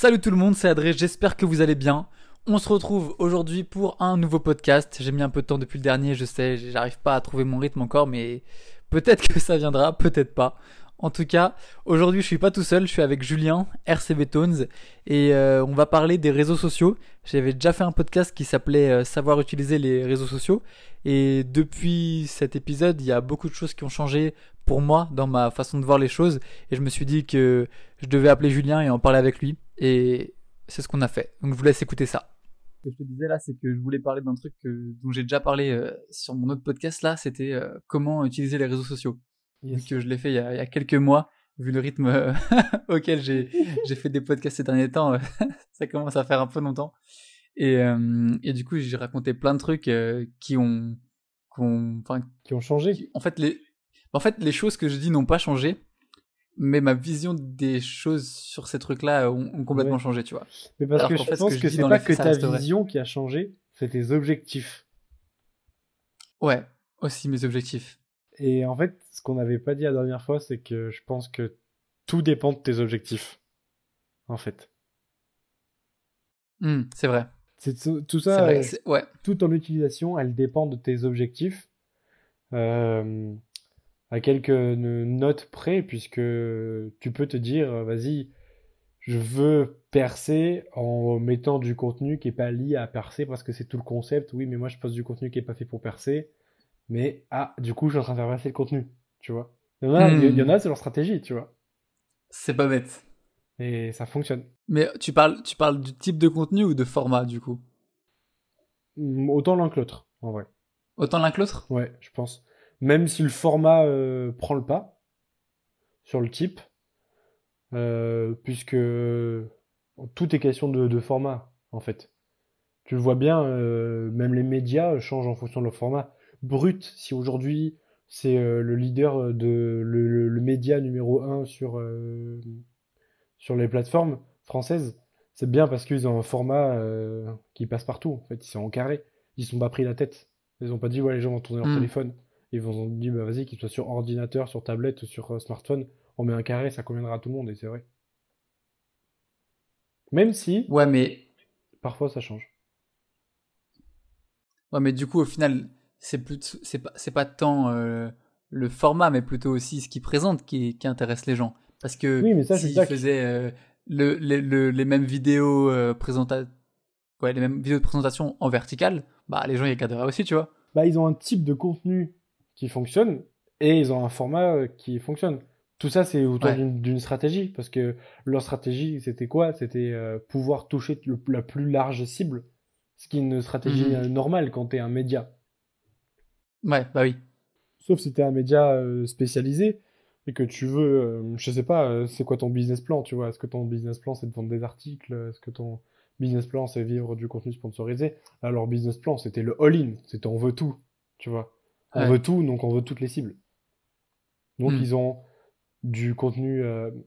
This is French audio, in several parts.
Salut tout le monde, c'est Adré, j'espère que vous allez bien. On se retrouve aujourd'hui pour un nouveau podcast. J'ai mis un peu de temps depuis le dernier, je sais, j'arrive pas à trouver mon rythme encore, mais peut-être que ça viendra, peut-être pas. En tout cas, aujourd'hui je suis pas tout seul, je suis avec Julien, RCB Tones, et euh, on va parler des réseaux sociaux. J'avais déjà fait un podcast qui s'appelait euh, Savoir utiliser les réseaux sociaux, et depuis cet épisode, il y a beaucoup de choses qui ont changé pour moi dans ma façon de voir les choses, et je me suis dit que je devais appeler Julien et en parler avec lui, et c'est ce qu'on a fait. Donc je vous laisse écouter ça. Ce que je te disais là, c'est que je voulais parler d'un truc dont j'ai déjà parlé euh, sur mon autre podcast là, c'était comment utiliser les réseaux sociaux que je l'ai fait il y, a, quelques mois, vu le rythme euh, auquel j'ai fait des podcasts ces derniers temps, euh, ça commence à faire un peu longtemps. Et, euh, et du coup, j'ai raconté plein de trucs qui ont, qui ont, qui ont changé. en fait, les, en fait, les choses que je dis n'ont pas changé, mais ma vision des choses sur ces trucs-là ont, complètement changé, tu vois. Mais parce que je pense que, c'est pas que ta vision qui a changé, c'est tes objectifs. Ouais, aussi mes objectifs. Et en fait, ce qu'on n'avait pas dit la dernière fois, c'est que je pense que tout dépend de tes objectifs. En fait. Hmm, c'est vrai. C'est tout ça, vrai, ouais. toute ton utilisation, elle dépend de tes objectifs. Euh, à quelques notes près, puisque tu peux te dire, vas-y, je veux percer en mettant du contenu qui n'est pas lié à percer parce que c'est tout le concept. Oui, mais moi je pose du contenu qui n'est pas fait pour percer mais ah, du coup, je suis en train de faire passer le contenu, tu vois. Il y en a, il y en a hmm. c'est leur stratégie, tu vois. C'est pas bête. Et ça fonctionne. Mais tu parles, tu parles du type de contenu ou de format, du coup? Autant l'un que l'autre, en vrai. Autant l'un que l'autre? Ouais, je pense. Même si le format euh, prend le pas sur le type, euh, puisque tout est question de, de, format, en fait. Tu le vois bien, euh, même les médias changent en fonction de leur format. Brut, si aujourd'hui c'est le leader de le, média numéro 1 sur, sur les plateformes françaises, c'est bien parce qu'ils ont un format qui passe partout. En fait, ils sont en carré. Ils sont pas pris la tête. Ils ont pas dit ouais les gens vont tourner leur hmm. téléphone. Ils vont dit bah vas-y qu'ils soient sur ordinateur, sur tablette, sur smartphone, on met un carré, ça conviendra à tout le monde et c'est vrai. Même si. Ouais mais. Parfois ça change. Ouais mais du coup au final c'est c'est pas c'est pas tant euh, le format mais plutôt aussi ce qu'il présente qui, qui intéresse les gens parce que oui, s'ils faisaient euh, le, le, les mêmes vidéos euh, ouais, les mêmes vidéos de présentation en vertical bah les gens y regarderaient aussi tu vois bah ils ont un type de contenu qui fonctionne et ils ont un format euh, qui fonctionne. Tout ça c'est autour d'une stratégie parce que leur stratégie c'était quoi? C'était pouvoir toucher la plus large cible ce qui est une stratégie mmh. normale quand tu es un média. Ouais, bah oui. Sauf si tu es un média euh, spécialisé et que tu veux, euh, je sais pas, euh, c'est quoi ton business plan, tu vois? Est-ce que ton business plan c'est de vendre des articles? Est-ce que ton business plan c'est vivre du contenu sponsorisé? Alors business plan c'était le all-in, c'était on veut tout, tu vois? On veut tout, donc on veut toutes les cibles. Donc hmm. ils ont du contenu,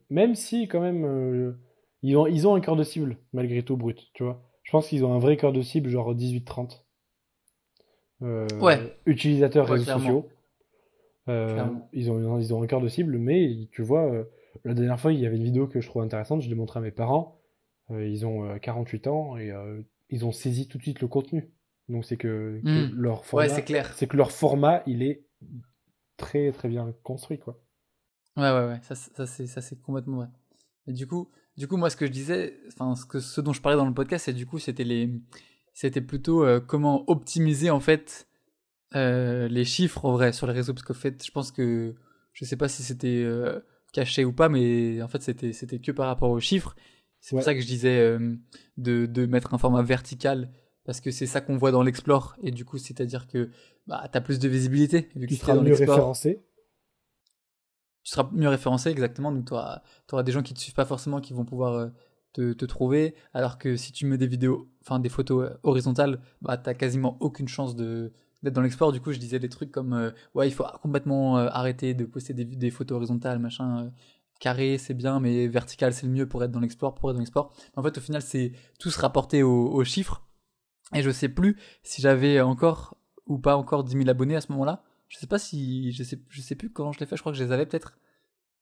même si quand même ils, ont, ils ont un cœur de cible malgré tout brut, tu vois Je pense qu'ils ont un vrai cœur de cible genre 18-30. Euh, ouais. utilisateurs réseaux sociaux. Euh, ils, ont, ils ont un cœur de cible, mais tu vois, euh, la dernière fois, il y avait une vidéo que je trouve intéressante, je l'ai montré à mes parents. ils ont 48 ans et ils ont saisi tout de suite le contenu. Donc c'est que, hmm. leur format, c'est clair. C'est que leur format, il est très très bien construit, quoi. Ouais, ouais, ouais, ça, ça c'est ça c'est complètement vrai. Et du coup, du coup, moi, ce que je disais, enfin, ce que ce dont je parlais dans le podcast, c'est du coup, c'était les c'était plutôt euh, comment optimiser en fait euh, les chiffres en vrai sur les réseaux parce qu'en fait je pense que je sais pas si c'était euh, caché ou pas mais en fait c'était c'était que par rapport aux chiffres c'est pour ça que je disais de, de mettre un format vertical parce que c'est ça qu'on voit dans l'explore et du coup c'est à dire que bah as plus de visibilité vu que tu seras mieux référencé tu seras mieux référencé exactement donc tu auras, auras, des gens qui te suivent pas forcément qui vont pouvoir te, trouver, alors que si tu mets des vidéos, enfin des photos euh, horizontales, bah t'as quasiment aucune chance de d'être dans l'export. Du coup, je disais des trucs comme euh, ouais, il faut complètement euh, arrêter de poster des, des photos horizontales, machin. carré, c'est bien, mais vertical, c'est le mieux pour être dans l'export, pour être dans l'export. En fait, au final, c'est tout se rapporter aux, chiffres. Et je sais plus si j'avais encore ou pas encore 10 000 abonnés à ce moment-là. Je sais pas si, je sais, plus quand je l'ai fait. Je crois que je les avais peut-être.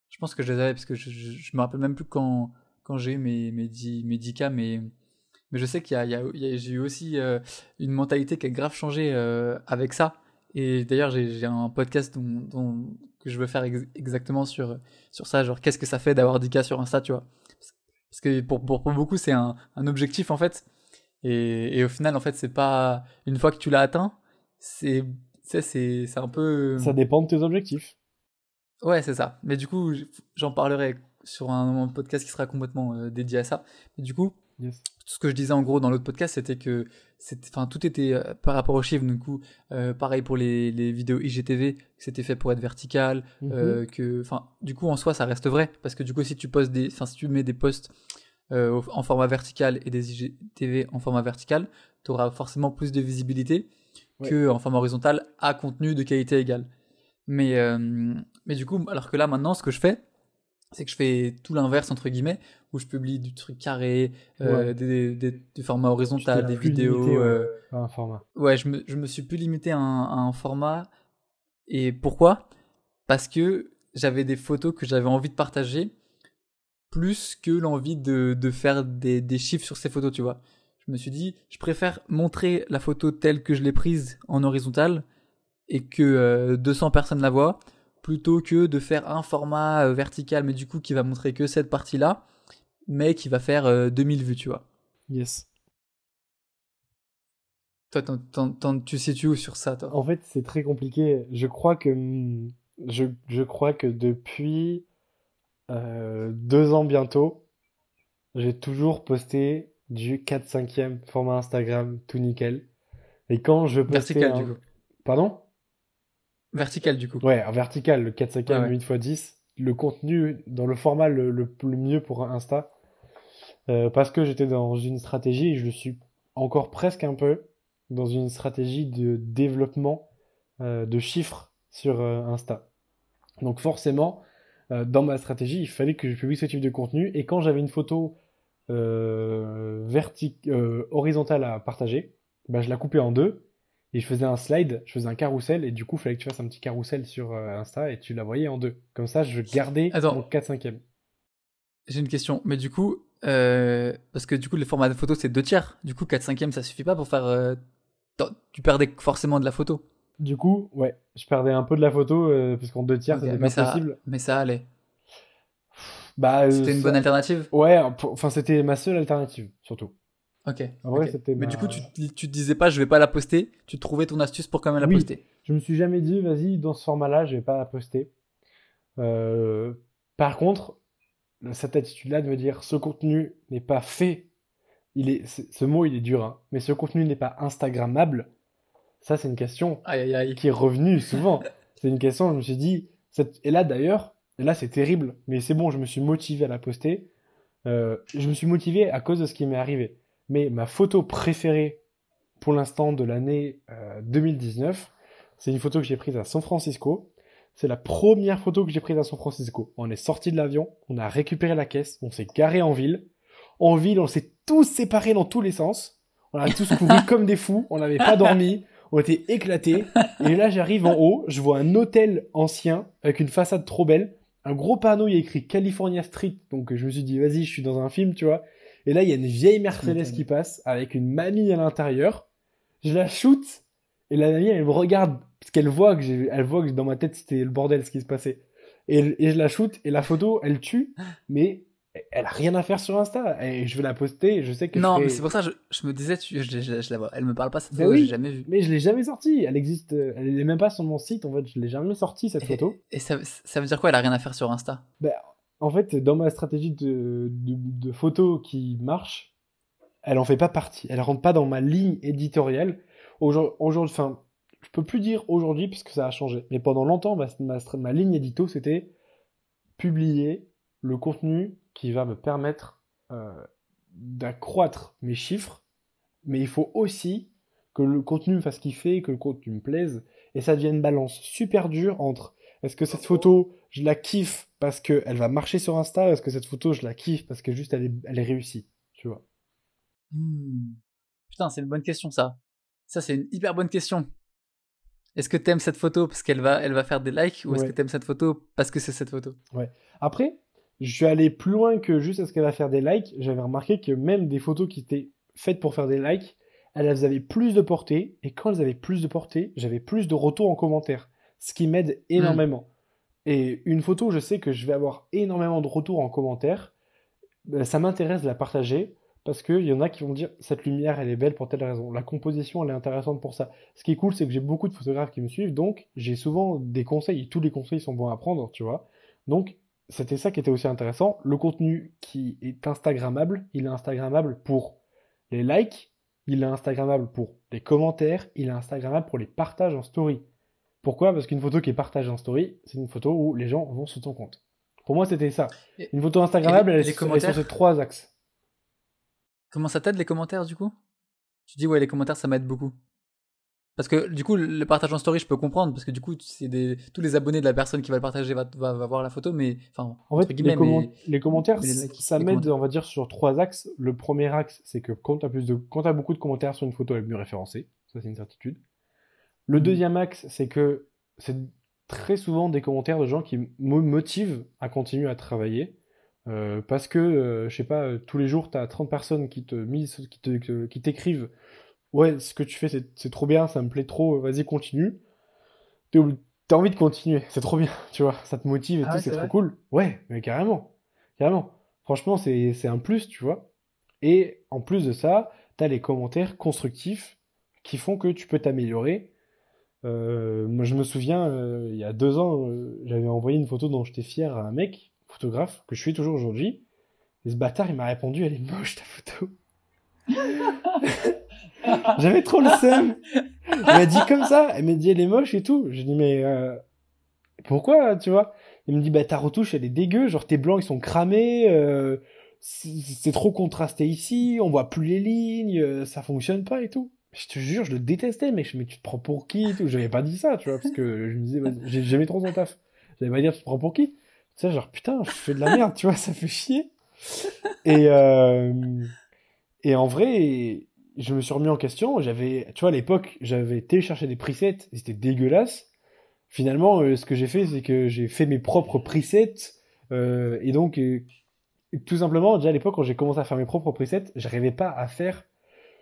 Je pense que je les avais parce que je, je, me rappelle même plus quand, j'ai eu mes, mes, 10, mes 10K, mais, je sais qu'il y a, j'ai eu aussi une mentalité qui a grave changé avec ça. Et d'ailleurs, j'ai un podcast que je veux faire exactement sur, ça, genre qu'est-ce que ça fait d'avoir 10K sur Insta, tu vois? Parce que pour, beaucoup, c'est un, objectif en fait. Et, et, au final, en fait, c'est pas. Une fois que tu l'as atteint, c'est c'est un peu. Ça dépend de tes objectifs. Ouais, c'est ça. Mais du coup, j'en parlerai sur un, podcast qui sera complètement euh, dédié à ça. Mais du coup, tout ce que je disais en gros dans l'autre podcast, c'était que enfin, tout était euh, par rapport aux chiffres. Du coup, euh, pareil pour les, les vidéos IGTV, c'était fait pour être vertical. Mhm. que, enfin, du coup, en soi, ça reste vrai parce que du coup, si tu postes des, si tu mets des posts en format vertical et des IGTV en format vertical, tu auras forcément plus de visibilité que en format horizontal à contenu de qualité égale. Mais, euh, mais du coup, alors que là maintenant, ce que je fais, c'est que je fais tout l'inverse entre guillemets, où je publie du truc carré, euh, des, des, des, formats horizontal, des vidéos. Limité, euh, un format. Ouais, je me, je me suis plus limité à un, à un format. Et pourquoi? Parce que j'avais des photos que j'avais envie de partager, plus que l'envie de, de faire des, des chiffres sur ces photos, tu vois je me suis dit, je préfère montrer la photo telle que je l'ai prise en horizontal et que 200 euh, personnes la voient, plutôt que de faire un format euh, vertical, mais du coup qui va montrer que cette partie-là, mais qui va faire 2000 euh, vues, tu vois. Yes. Toi, tu sais-tu où sur ça, toi? En fait, c'est très compliqué. Je crois que hmm, je, je crois que depuis deux ans bientôt, j'ai toujours posté du 4-5e format Instagram, tout nickel. Et quand je postais Vertical, du coup. Pardon? Vertical, du coup. Ouais, en vertical, le 4-5e, 8x10. Le contenu dans le format le, le, mieux pour Insta. Euh, parce que j'étais dans une stratégie, et je suis encore presque un peu, dans une stratégie de développement euh, de chiffres sur euh, Insta. Donc forcément, dans ma stratégie, il fallait que je publie ce type de contenu. Et quand j'avais une photo euh, euh, horizontale à partager, bah, je la coupais en deux et je faisais un slide, je faisais un carrousel et du coup, il fallait que tu fasses un petit carrousel sur euh, Insta et tu la voyais en deux. Comme ça, je gardais mon 4 5 e J'ai une question, mais du coup, euh, parce que du coup, le format de photo c'est 2 tiers. Du coup, 4 5 e ça suffit pas pour faire. Euh, tu perdais forcément de la photo. Du coup, ouais, je perdais un peu de la photo parce qu'en 2 tiers, c'était pas possible. Mais ça allait. Bah, euh, c'était une bonne alternative? Ouais, enfin c'était ma seule alternative, surtout. Ok. Mais du coup, tu, tu te disais pas, je vais pas la poster. Tu trouvais ton astuce pour quand même la oui. poster. Je me suis jamais dit, vas-y, dans ce format-là, je vais pas la poster. Euh, par contre, cette attitude-là de me dire, ce contenu n'est pas fait. Il est, ce mot, il est dur, hein, mais ce contenu n'est pas Instagrammable. Ça, c'est une question qui est revenue souvent. c'est une question, je me suis dit, cette... et là d'ailleurs, là, c'est terrible, mais c'est bon, je me suis motivé à la poster. Euh, je me suis motivé à cause de ce qui m'est arrivé. Mais ma photo préférée pour l'instant de l'année 2019, euh, c'est une photo que j'ai prise à San Francisco. C'est la première photo que j'ai prise à San Francisco. On est sorti de l'avion, on a récupéré la caisse, on s'est garé en ville. En ville, on s'est tous séparés dans tous les sens. On a tous couru comme des fous, on n'avait pas dormi, on était éclatés. Et là, j'arrive en haut, je vois un hôtel ancien avec une façade trop belle un gros panneau, il y a écrit California Street. Donc je me suis dit, vas-y, je suis dans un film, tu vois. Et là, il y a une vieille Mercedes qui passe avec une mamie à l'intérieur. Je la shoot et la mamie, elle me regarde parce qu'elle voit que j'ai, elle voit que dans ma tête c'était le bordel ce qui se passait. Et, et je la shoot et la photo, elle tue, mais elle a rien à faire sur Insta. Et je vais la poster je sais que non mais c'est pour ça je, je me disais tu, je, je, la vois. Elle me parle pas cette photo oui, j'ai jamais vu mais je l'ai jamais sortie. Elle existe elle est même pas sur mon site en fait je l'ai jamais sortie cette photo. et ça, ça veut dire quoi elle a rien à faire sur Insta? Ben, en fait dans ma stratégie de, de, de photo qui marche elle en fait pas partie. Elle rentre pas dans ma ligne éditoriale. Aujourd'hui enfin je peux plus dire aujourd'hui puisque ça a changé. Mais pendant longtemps ma, ma, ma ligne édito c'était publier le contenu qui va me permettre euh, d'accroître mes chiffres, mais il faut aussi que le contenu me fasse kiffer, que le contenu me plaise, et ça devient une balance super dure entre est-ce que cette photo, je la kiffe parce qu'elle va marcher sur Insta, est-ce que cette photo, je la kiffe parce que juste elle est, elle est réussie, tu vois? Hmm. Putain, c'est une bonne question ça. Ça, c'est une hyper bonne question. Est-ce que tu aimes cette photo parce qu'elle va, elle va faire des likes ou est-ce que tu aimes cette photo parce que c'est cette photo? Ouais. Après, je suis allé plus loin que juste est-ce qu'elle va faire des likes. J'avais remarqué que même des photos qui étaient faites pour faire des likes, elles avaient plus de portée. Et quand elles avaient plus de portée, j'avais plus de retours en commentaire. Ce qui m'aide énormément. Et une photo, je sais que je vais avoir énormément de retours en commentaire. Ben, ça m'intéresse de la partager parce qu'il y en a qui vont dire cette lumière elle est belle pour telle raison, la composition elle est intéressante pour ça. Ce qui est cool c'est que j'ai beaucoup de photographes qui me suivent donc j'ai souvent des conseils et tous les conseils sont bons à prendre, tu vois. Donc c'était ça qui était aussi intéressant. Le contenu qui est Instagrammable, il est Instagrammable pour les likes, il est Instagrammable pour les commentaires, il est Instagrammable pour les partages en story. Pourquoi? Parce qu'une photo qui est partagée en story, c'est une photo où les gens vont sur ton compte. Pour moi, c'était ça. Une photo Instagrammable, elle, est sur ces trois axes. Comment ça t'aide les commentaires du coup? Tu dis ouais, les commentaires ça m'aide beaucoup. Parce que du coup, le partage en story, je peux comprendre, parce que du coup, c'est des... tous les abonnés de la personne qui va le partager va, va, voir la photo, mais enfin, en fait, les, commentaires, ça m'aide, on va dire, sur trois axes. Le premier axe, c'est que quand tu as, de... as beaucoup de commentaires sur une photo, elle est mieux référencée. Ça, c'est une certitude. Le mmh. deuxième axe, c'est que c'est très souvent des commentaires de gens qui me motivent à continuer à travailler. Euh, parce que, euh, je sais pas, tous les jours, tu as 30 personnes qui te qui t'écrivent ouais, ce que tu fais, c'est trop bien, ça me plaît trop, vas-y, continue. T'as envie de continuer, c'est trop bien, tu vois, ça te motive et ah tout, c'est trop cool. Ouais, mais carrément, carrément. Franchement, c'est un plus, tu vois. Et en plus de ça, t'as les commentaires constructifs qui font que tu peux t'améliorer. Euh, moi, je me souviens, euh, il y a deux ans, euh, j'avais envoyé une photo dont j'étais fier à un mec, photographe, que je suis toujours aujourd'hui. Et ce bâtard, il m'a répondu, elle est moche ta photo. J'avais trop le seum. Elle m'a dit comme ça. Elle m'a dit elle est moche et tout. J'ai dit mais euh, pourquoi tu vois? Il me dit bah ta retouche elle est dégueu. Genre tes blancs ils sont cramés. Euh, c'est trop contrasté ici. On voit plus les lignes. Euh, ça fonctionne pas et tout. Je te jure je le détestais mais je mais tu te prends pour qui et tout? J'avais pas dit ça tu vois parce que je me disais j'ai jamais trop son taf. J'avais pas dire tu te prends pour qui? Tu sais genre putain je fais de la merde tu vois ça fait chier. Et et en vrai je me suis remis en question. J'avais, tu vois, à l'époque, j'avais téléchargé des presets, c'était dégueulasse. Finalement, euh, ce que j'ai fait, c'est que j'ai fait mes propres presets. Euh, et donc, euh, tout simplement, déjà à l'époque, quand j'ai commencé à faire mes propres presets, j'arrivais pas à faire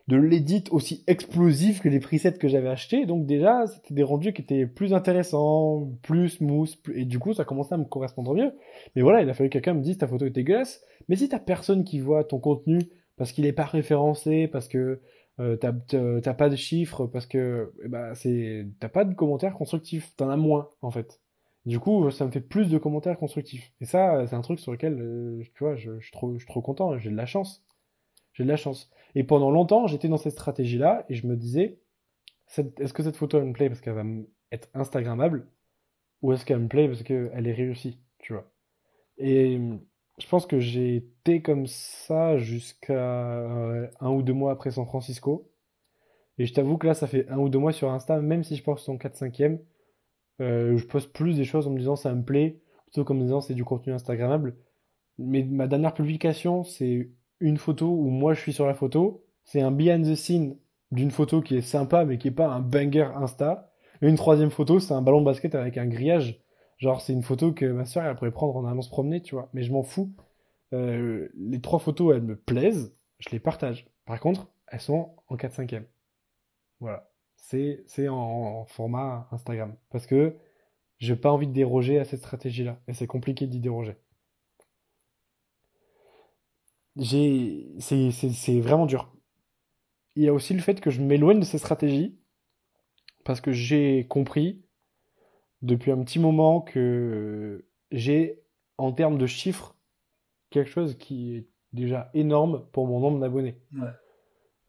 de l'édit aussi explosif que les presets que j'avais achetés. Donc déjà, c'était des rendus qui étaient plus intéressants, plus smooth, et du coup, ça commençait à me correspondre mieux. Mais voilà, il a fallu que quelqu'un me dise ta photo est dégueulasse. Mais si t'as personne qui voit ton contenu parce qu'il n'est pas référencé, parce que euh, t'as pas de chiffres, parce que eh ben, c'est t'as pas de commentaires constructifs, t'en as moins en fait. Du coup, ça me fait plus de commentaires constructifs. Et ça, c'est un truc sur lequel, euh, tu vois, je, je, suis trop, je suis trop content, j'ai de la chance. J'ai de la chance. Et pendant longtemps, j'étais dans cette stratégie-là, et je me disais, est-ce que cette photo, elle me plaît parce qu'elle va être Instagrammable, ou est-ce qu'elle me plaît parce qu'elle est réussie, tu vois. Et je pense que j'ai été comme ça jusqu'à euh, un ou deux mois après San Francisco. Et je t'avoue que là, ça fait un ou deux mois sur Insta, même si je poste en 4-5e, euh, je poste plus des choses en me disant ça me plaît, plutôt comme en me disant c'est du contenu Instagrammable. Mais ma dernière publication, c'est une photo où moi je suis sur la photo. C'est un behind the scene d'une photo qui est sympa, mais qui est pas un banger Insta. Et une troisième photo, c'est un ballon de basket avec un grillage. Genre, c'est une photo que ma soeur, elle pourrait prendre en allant se promener, tu vois. Mais je m'en fous. Euh, les trois photos, elles me plaisent, je les partage. Par contre, elles sont en 4 5 e Voilà. C'est, en, format Instagram. Parce que j'ai pas envie de déroger à cette stratégie-là. Et c'est compliqué d'y déroger. C'est, c'est vraiment dur. Il y a aussi le fait que je m'éloigne de ces stratégies. Parce que j'ai compris depuis un petit moment que j'ai, en termes de chiffres, quelque chose qui est déjà énorme pour mon nombre d'abonnés.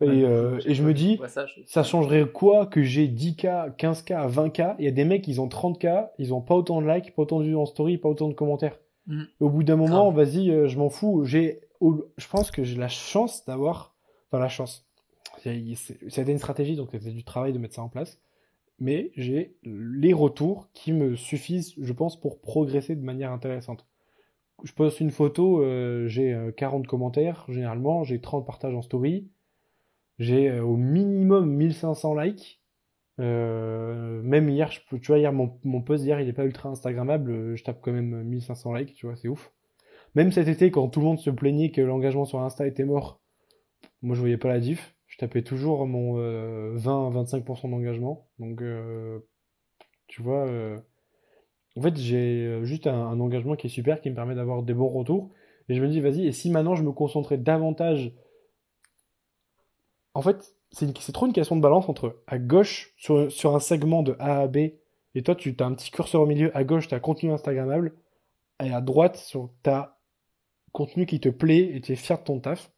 Et, euh, et, je me dis, ça, changerait quoi que j'ai 10K, 15K, 20K Il y a des mecs, ils ont 30K, ils ont pas autant de likes, pas autant de vues en story, pas autant de commentaires. Mm. Au bout d'un moment, vas-y, euh, je m'en fous. J'ai, je pense que j'ai la chance d'avoir, enfin la chance. C'était une stratégie, donc c'était du travail de mettre ça en place mais j'ai les retours qui me suffisent, je pense, pour progresser de manière intéressante. Je poste une photo, euh, j'ai 40 euh, commentaires, généralement, j'ai 30 partages en story, j'ai euh, au minimum 1500 likes. même hier, tu vois, mon, post hier, il est pas ultra Instagrammable, je tape quand même 1500 likes, tu vois, c'est ouf. Même cet été, quand tout le monde se plaignait que l'engagement sur Insta était mort, moi je voyais pas la diff. Tapais toujours mon 20-25% d'engagement. Donc, euh, tu vois, euh, en fait, j'ai euh, juste un, engagement qui est super, qui me permet d'avoir des bons retours. Et je me dis, vas-y, et si maintenant je me concentrais davantage. En fait, c'est trop une question de balance entre à gauche, sur, sur un segment de A à B, et toi, tu as un petit curseur au milieu, à gauche, tu as contenu Instagrammable, et à droite, sur ta contenu qui te plaît et tu es fier de ton taf.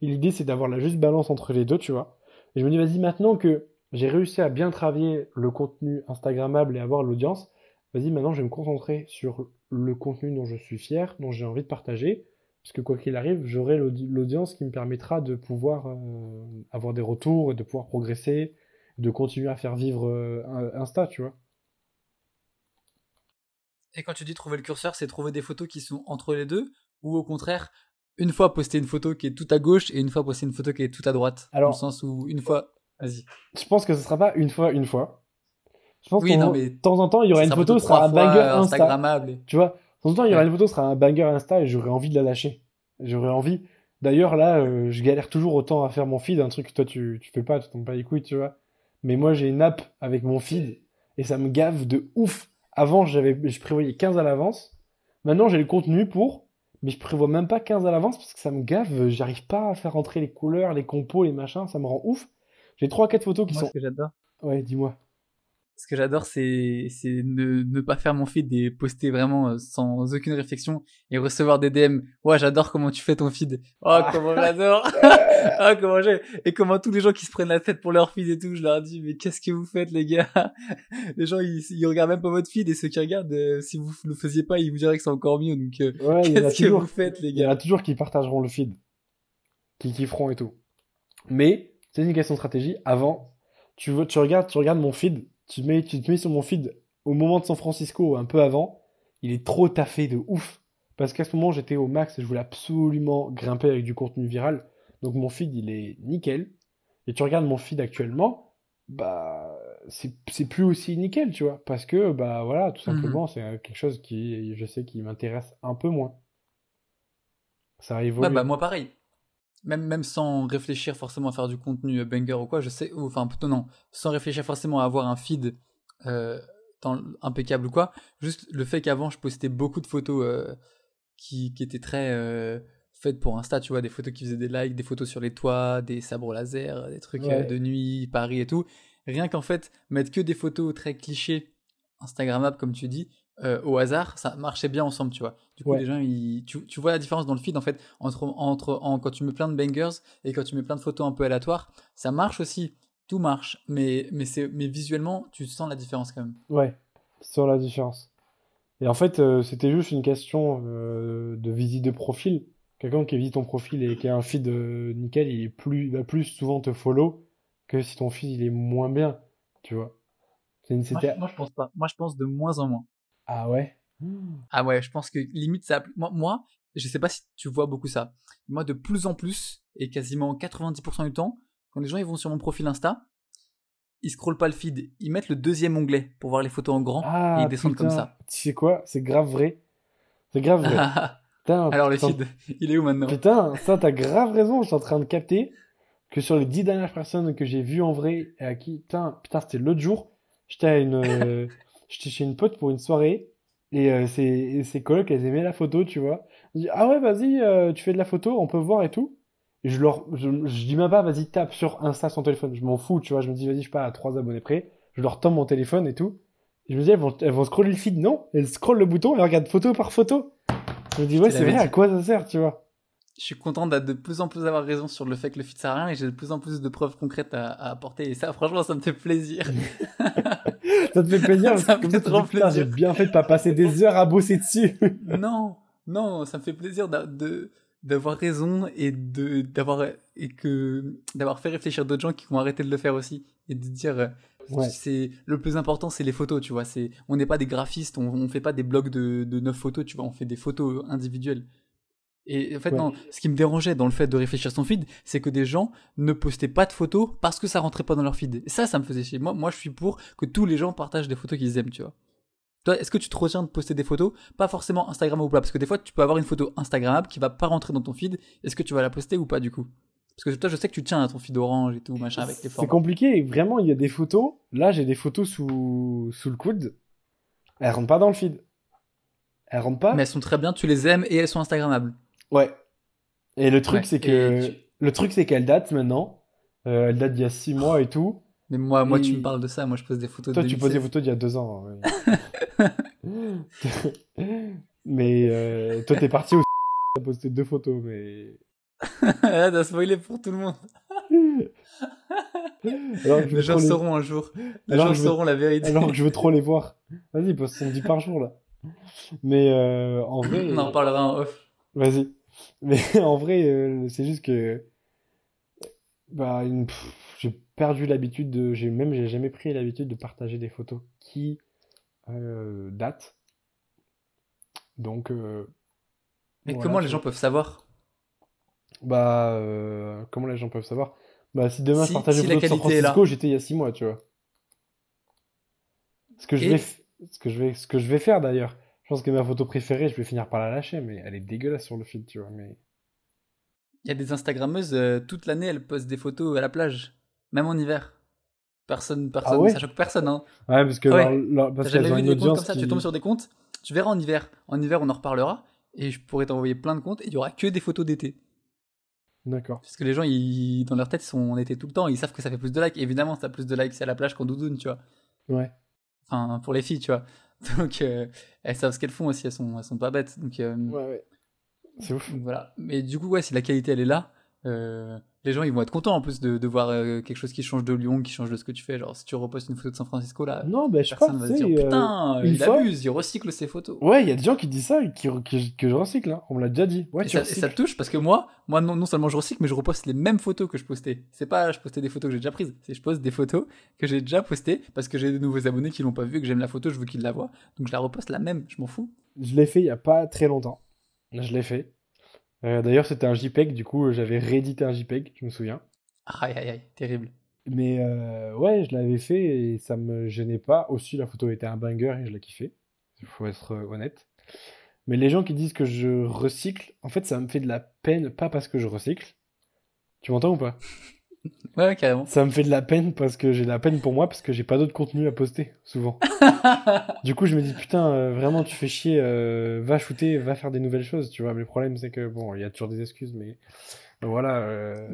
L'idée, c'est d'avoir la juste balance entre les deux, tu vois. Et je me dis, vas-y, maintenant que j'ai réussi à bien travailler le contenu Instagrammable et avoir l'audience, vas-y, maintenant, je vais me concentrer sur le contenu dont je suis fier, dont j'ai envie de partager. Parce que quoi qu'il arrive, j'aurai l'audi- l'audience qui me permettra de pouvoir euh, avoir des retours et de pouvoir progresser, de continuer à faire vivre euh, Insta, tu vois. Et quand tu dis trouver le curseur, c'est trouver des photos qui sont entre les deux ou au contraire, une fois poster une photo qui est tout à gauche et une fois poster une photo qui est tout à droite Dans Alors- le sens où une fois. Vas-y. Je pense que ce sera pas une fois, une fois. Je pense Oui, mais de temps en temps, il y aura une photo, sera un banger Insta. Et- Tu vois, de temps en temps, il y aura Ouais. une photo, sera un banger Insta et j'aurais envie de la lâcher. J'aurais envie. D'ailleurs, là, euh, je galère toujours autant à faire mon feed, un truc que toi, tu, tu fais pas, tu tombes pas les couilles, tu vois. Mais moi, j'ai une app avec mon feed et ça me gave de ouf. Avant, j'avais, je prévoyais 15 à l'avance. Maintenant, j'ai le contenu pour, mais je prévois même pas 15 à l'avance parce que ça me gave. J'arrive pas à faire entrer les couleurs, les compos, les machins, ça me rend ouf. J'ai 3-4 photos qui Moi, sont. ce que j'adore. Ouais, dis-moi. Ce que j'adore, c'est c'est ne, ne pas faire mon feed et poster vraiment euh, sans aucune réflexion et recevoir des DM. Ouais, j'adore comment tu fais ton feed. Oh, Ah. comment j'adore. oh, comment j'ai et comment tous les gens qui se prennent la tête pour leur feed et tout, je leur dis mais qu'est-ce que vous faites les gars? Les gens ils, ils regardent même pas votre feed et ceux qui regardent euh, si vous le faisiez pas, ils vous diraient que c'est encore mieux. Donc euh, Ouais, qu'est-ce que toujours. vous faites les Il y en a gars? toujours qui partageront le feed, qui kifferont et tout. Mais c'est une question de stratégie. Avant, tu veux, tu regardes, tu regardes mon feed, tu te mets, tu te mets sur mon feed au moment de San Francisco, un peu avant. Il est trop taffé de ouf. Parce qu'à ce moment, j'étais au max et je voulais absolument grimper avec du contenu viral. Donc mon feed, il est nickel. Et tu regardes mon feed actuellement, bah, c'est plus aussi nickel, tu vois. Parce que, bah voilà, tout Mhm. simplement, c'est quelque chose qui, je sais, qui m'intéresse un peu moins. Ça a évolué. Ouais, bah moi pareil. Même, même sans réfléchir forcément à faire du contenu euh, banger ou quoi, je sais, ou, enfin plutôt non, sans réfléchir forcément à avoir un feed euh, dans impeccable ou quoi, juste le fait qu'avant je postais beaucoup de photos euh, qui, qui étaient très euh, faites pour Insta, tu vois, des photos qui faisaient des likes, des photos sur les toits, des sabres laser, des trucs Ouais. de nuit, Paris et tout. Rien qu'en fait, mettre que des photos très clichés, Instagrammables comme tu dis, euh, au hasard, ça marchait bien ensemble, tu vois. Du coup, Ouais. les gens, ils, tu, tu vois la différence dans le feed, en fait, entre, entre en, quand tu mets plein de bangers et quand tu mets plein de photos un peu aléatoires, ça marche aussi, tout marche, mais, mais, c'est, mais visuellement, tu sens la différence quand même. Ouais, sur la différence. Et en fait, euh, c'était juste une question euh, de visite de profil. Quelqu'un qui visite ton profil et qui a un feed euh, nickel, il est plus, il va plus souvent te follow que si ton feed il est moins bien, tu vois. C'est une- Moi, C'était... je- moi, je pense pas. Moi, je pense de moins en moins. Ah ouais? Ah ouais, je pense que limite ça. Moi, moi, je sais pas si tu vois beaucoup ça. Moi, de plus en plus, et quasiment 90% du temps, quand les gens ils vont sur mon profil Insta, ils scrollent pas le feed, ils mettent le deuxième onglet pour voir les photos en grand et Ah ils descendent comme ça. tu sais quoi? C'est grave vrai. C'est grave vrai. Putain, Alors le feed, il est où maintenant? Putain, ça t'as grave raison, je suis en train de capter que sur les dix dernières personnes que j'ai vues en vrai et à qui, putain, putain, c'était l'autre jour, j'étais à une, j'étais chez une pote pour une soirée et euh, ses, ses colocs, elles aimaient la photo, tu vois. Je dis, ah ouais, vas-y, euh, tu fais de la photo, on peut voir et tout. Et je leur, je, je dis même pas, vas-y, tape sur Insta son téléphone, je m'en fous, tu vois. Je me dis, vas-y, je suis pas à trois abonnés près, je leur tends mon téléphone et tout. Et je me dis, elles vont, elles vont scroller le feed, non, elles scrollent le bouton et regardent photo par photo. Je me dis, ouais, c'est vrai, à quoi ça sert, tu vois? Je suis content d'être de plus en plus avoir raison sur le fait que le feed sert à rien et j'ai de plus en plus de preuves concrètes à, à apporter et ça, franchement, ça me fait plaisir. Ça te fait plaisir, Ça me fait trop putain, j'ai plaisir. bien fait de pas passer des heures à bosser dessus. non, non, ça me fait plaisir de d'avoir raison et de d'avoir et que d'avoir fait réfléchir d'autres gens qui vont arrêter de le faire aussi et de dire euh, Ouais. c'est le plus important c'est les photos tu vois c'est on n'est pas des graphistes on, on fait pas des blogs de de neuf photos tu vois on fait des photos individuelles et en fait Ouais. non ce qui me dérangeait dans le fait de réfléchir son feed c'est que des gens ne postaient pas de photos parce que ça rentrait pas dans leur feed et ça ça me faisait chier moi moi je suis pour que tous les gens partagent des photos qu'ils aiment tu vois Toi, est-ce que tu te retiens de poster des photos? Pas forcément Instagram ou pas, parce que des fois, tu peux avoir une photo Instagrammable qui va pas rentrer dans ton feed. Est-ce que tu vas la poster ou pas du coup? Parce que toi, je sais que tu tiens à ton feed orange et tout, machin, avec les C'est formats. compliqué. Vraiment, il y a des photos. Là, j'ai des photos sous, sous le coude. Elles rentrent pas dans le feed. Elles rentrent pas. Mais elles sont très bien, tu les aimes et elles sont Instagrammables. Ouais. Et le truc, Ouais. c'est que, tu- le truc, c'est qu'elles datent maintenant. Euh, elles datent d'il y a six mois et tout. Mais moi, moi, tu me parles de ça. Moi, je pose des photos Toi, de tu poses des 2016. photos d'il y a deux ans. ouais. mais euh, toi, t'es parti au t'as posté deux photos, mais. T'as spoilé pour tout le monde. Alors Les gens les- sauront un jour. Les Alors gens veux- sauront la vérité. Alors que je veux trop les voir. Vas-y, poste 110 par jour, là. Mais euh, en vrai. On en reparlera en off. Vas-y. Mais en vrai, euh, c'est juste que. Bah, j'ai perdu l'habitude de. J'ai même, j'ai jamais pris l'habitude de partager des photos qui euh, datent. Donc. euh, Mais voilà, comment les gens peuvent savoir? Bah, euh, comment les gens peuvent savoir? Bah, si demain je partage si une photo de San. Francisco, j'étais il y a six mois, tu vois. Ce que je vais, ce que je vais, ce que je vais faire d'ailleurs. Je pense que ma photo préférée, je vais finir par la lâcher, mais elle est dégueulasse sur le feed, tu vois. Mais Il y a des Instagrammeuses, euh, toute l'année, elles postent des photos à la plage. Même en hiver. Personne, personne, Ah ouais ça choque personne, hein. ouais, parce que Ah ouais. leur- leur- T'as parce jamais vu une des comptes comme ça, qui. tu tombes sur des comptes, tu verras en hiver. En hiver, on en reparlera. Et je pourrais t'envoyer plein de comptes et il y aura que des photos d'été. D'accord. Parce que les gens, ils, dans leur tête, ils sont en été tout le temps. Ils savent que ça fait plus de likes. Évidemment, ça a plus de likes c'est à la plage qu'en doudoune, tu vois. Ouais. Enfin, pour les filles, tu vois. Donc, euh, elles savent ce qu'elles font aussi. Elles sont, elles sont pas bêtes. Donc, euh, Ouais, ouais. C'est ouf. voilà. Mais du coup, ouais, si la qualité, elle est là, euh, les gens, ils vont être contents en plus de, de voir euh, quelque chose qui change de Lyon, qui change de ce que tu fais. Genre, si tu repostes une photo de San Francisco, là, Non, bah, je personne va tu se dire, euh, putain, une il fois- abuse, il recycle ses photos. Ouais, il y a des gens qui disent ça et qui, qui- que je recycle, hein. On me l'a déjà dit. Ouais, Et tu ça, et ça te touche parce que moi, moi non, non seulement je recycle, mais je reposte les mêmes photos que je postais. C'est pas je postais des photos que j'ai déjà prises, c'est je poste des photos que j'ai déjà postées parce que j'ai de nouveaux abonnés qui l'ont pas vu que j'aime la photo, je veux qu'ils la voient. Donc je la reposte la même, je m'en fous. Je l'ai fait il y a pas très longtemps. Je l'ai fait. Euh, d'ailleurs, c'était un JPEG, du coup, j'avais réédité un JPEG, je me souviens. Aïe aïe aïe, terrible. Mais euh, ouais, je l'avais fait et ça me gênait pas. Aussi, la photo était un banger et je l'ai kiffé. Il faut être euh, honnête. Mais les gens qui disent que je recycle, en fait, ça me fait de la peine, pas parce que je recycle. Tu m'entends ou pas? Ouais, carrément. Ça me fait de la peine parce que j'ai de la peine pour moi parce que j'ai pas d'autre contenu à poster, souvent. Du coup, je me dis, putain, euh, vraiment, tu fais chier, euh, va shooter, va faire des nouvelles choses, tu vois. Mais le problème, c'est que, bon, il y a toujours des excuses, mais voilà. euh,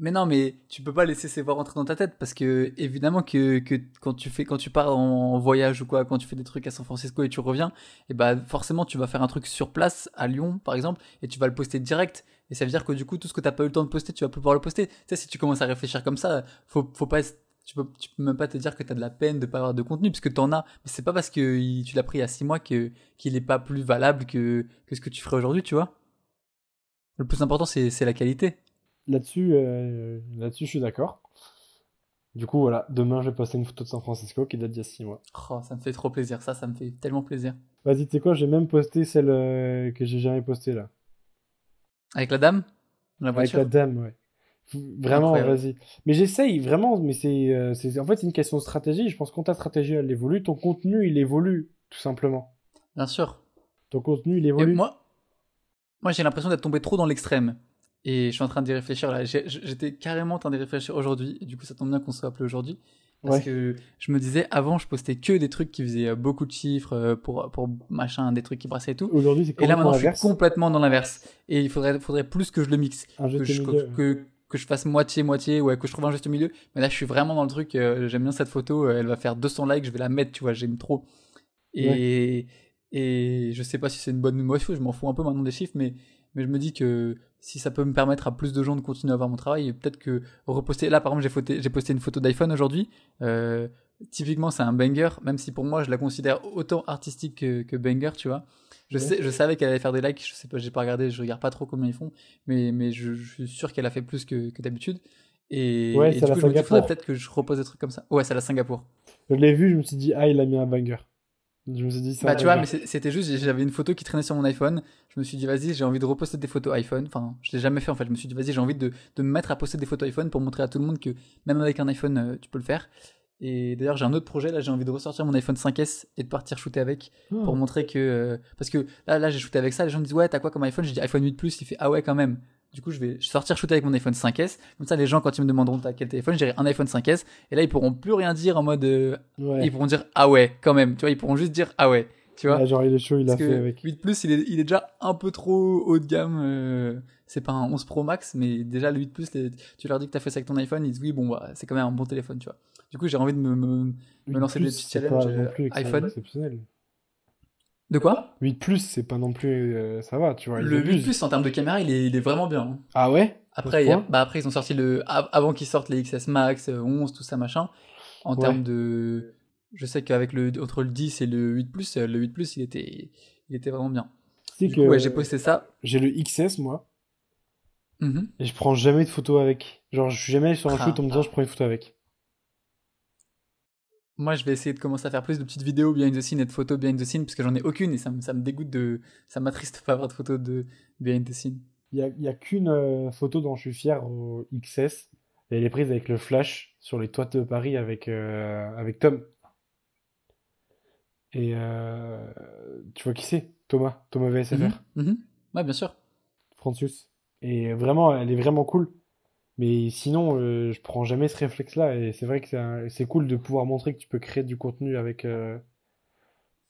Mais non, mais tu peux pas laisser ces voix rentrer dans ta tête parce que évidemment que, que quand tu fais quand tu pars en voyage ou quoi, quand tu fais des trucs à San Francisco et tu reviens, et bah forcément tu vas faire un truc sur place à Lyon par exemple et tu vas le poster direct et ça veut dire que du coup tout ce que t'as pas eu le temps de poster, tu vas pouvoir le poster. Tu sais si tu commences à réfléchir comme ça, faut faut pas tu peux, tu peux même pas te dire que t'as de la peine de pas avoir de contenu puisque t'en as, mais c'est pas parce que tu l'as pris il y a six mois que qu'il est pas plus valable que que ce que tu ferais aujourd'hui, tu vois. Le plus important c'est c'est la qualité. Là-dessus, euh, là-dessus, je suis d'accord. Du coup, voilà, demain, je vais poster une photo de San Francisco qui date d'il y a 6 mois. Oh, ça me fait trop plaisir, ça, ça me fait tellement plaisir. Vas-y, tu sais quoi, j'ai même posté celle euh, que j'ai jamais postée là. Avec la dame? La Avec la dame, ouais. Vraiment, vas-y. Mais j'essaye, vraiment, mais c'est, euh, c'est, en fait, c'est une question de stratégie. Je pense que quand ta stratégie, elle évolue, ton contenu, il évolue, tout simplement. Bien sûr. Ton contenu, il Et évolue. moi, moi j'ai l'impression d'être tombé trop dans l'extrême. Et je suis en train d'y réfléchir là. J'étais carrément en train d'y réfléchir aujourd'hui. Du coup, ça tombe bien qu'on soit appelé aujourd'hui. Parce Ouais. que je me disais, avant, je postais que des trucs qui faisaient euh, beaucoup de chiffres euh, pour, pour machin, des trucs qui brassaient et tout. Aujourd'hui, c'est Et là, maintenant, je suis complètement dans l'inverse. Et il faudrait, faudrait plus que je le mixe. Un que je, milieu. que, que je fasse moitié-moitié, ouais, que je trouve un juste milieu. Mais là, je suis vraiment dans le truc, euh, j'aime bien cette photo, euh, elle va faire 200 likes, je vais la mettre, tu vois, j'aime trop. Et, et je sais pas si c'est une bonne ou mauvaise chose, je m'en fous un peu maintenant des chiffres, mais, mais je me dis que si ça peut me permettre à plus de gens de continuer à voir mon travail, et peut-être que reposter. Là, par exemple, j'ai posté une photo d'iPhone aujourd'hui. Euh, typiquement, c'est un banger, même si pour moi, je la considère autant artistique que, que banger, tu vois. Je, Ouais. sais, je savais qu'elle allait faire des likes, je sais pas, j'ai pas regardé, je regarde pas trop combien ils font, mais, mais je, je suis sûr qu'elle a fait plus que, que d'habitude. Et, Ouais, et c'est du coup, je me dis, faudrait peut-être que je repose des trucs comme ça. Ouais, c'est la Singapour. Je l'ai vu, je me suis dit, ah, il a mis un banger. Je me suis dit, c'est Bah, tu vois, mais c'était juste, j'avais une photo qui traînait sur mon iPhone. Je me suis dit, vas-y, j'ai envie de reposter des photos iPhone. Enfin, je l'ai jamais fait en fait. Je me suis dit, vas-y, j'ai envie de, de me mettre à poster des photos iPhone pour montrer à tout le monde que même avec un iPhone, euh, tu peux le faire. Et d'ailleurs, j'ai un autre projet. Là, j'ai envie de ressortir mon iPhone 5S et de partir shooter avec Oh. pour montrer que. euh, parce que là, là j'ai shooté avec ça. Les gens me disent Ouais, t'as quoi comme iPhone? J'ai dit iPhone 8 Plus. Il fait Ah ouais, quand même. Du coup, je vais sortir shooter avec mon iPhone 5S. Comme ça, les gens, quand ils me demanderont t'as quel téléphone, je dirai un iPhone 5S. Et là, ils pourront plus rien dire en mode. euh, Ouais. Ils pourront dire Ah ouais, quand même. Tu vois, ils pourront juste dire Ah ouais. Tu vois Ouais, genre, il est chaud, il a fait avec. 8 Plus, il est, il est déjà un peu trop haut de gamme. euh, c'est pas un 11 Pro Max, mais déjà le 8 Plus, les- tu leur dis que t'as fait ça avec ton iPhone, ils disent oui, bon, bah, c'est quand même un bon téléphone, tu vois. Du coup, j'ai envie de me, me- me lancer des Plus, petits c'est challenges pas non euh, plus ex- iPhone. exceptionnel. De quoi 8 plus, c'est pas non plus. euh, ça va, tu vois. ils Le 8 abusent. Plus, en termes de caméra, il est, il est vraiment bien. hein. Ah ouais Après, il y a- bah, après, ils ont sorti le. av- Avant qu'ils sortent les XS Max, euh, 11, tout ça, machin. En Ouais. termes de. Je sais qu'avec le. Entre le 10 et le 8 Plus, euh, le 8 Plus, il était, il était vraiment bien. Tu sais Du que coup, ouais, j'ai posté ça. j'ai le XS, moi, Mhm. et je prends jamais de photos avec. Genre, je suis jamais sur un Ah. shoot en me disant je prends une photo avec. Moi, je vais essayer de commencer à faire plus de petites vidéos behind the scene et de photos behind the scene, parce que j'en ai aucune et ça me, ça me dégoûte de. Ça m'attriste de pas avoir de photos de behind the scene. Il y a, qu'une euh, photo dont je suis fier au XS, et elle est prise avec le flash sur les toits de Paris avec, euh, avec Tom. Et euh, tu vois qui c'est? Thomas, Thomas VSFR, Mhm, mhm. Ouais, bien sûr. Francius. Et vraiment, elle est vraiment cool. Mais sinon, euh, je prends jamais ce réflexe-là, et c'est vrai que c'est cool de pouvoir montrer que tu peux créer du contenu avec euh,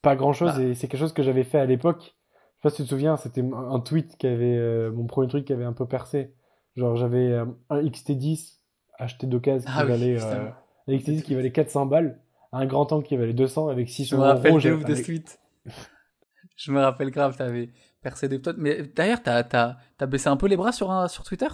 pas grand-chose, Bah. et c'est quelque chose que j'avais fait à l'époque. Je sais pas si tu te souviens, c'était un tweet qui avait, euh, mon premier truc qui avait un peu percé. Genre, j'avais euh, un XT10 acheté d'occasion qui Ah oui, valait, un XT10 qui valait 400 balles, un grand angle qui valait 200 avec Je 600 me rappelle euros. de ouf de avec- ce tweet. Je me rappelle grave, t'avais percé des potes. Mais d'ailleurs, t'as, t'as, t'as baissé un peu les bras sur, un- sur Twitter?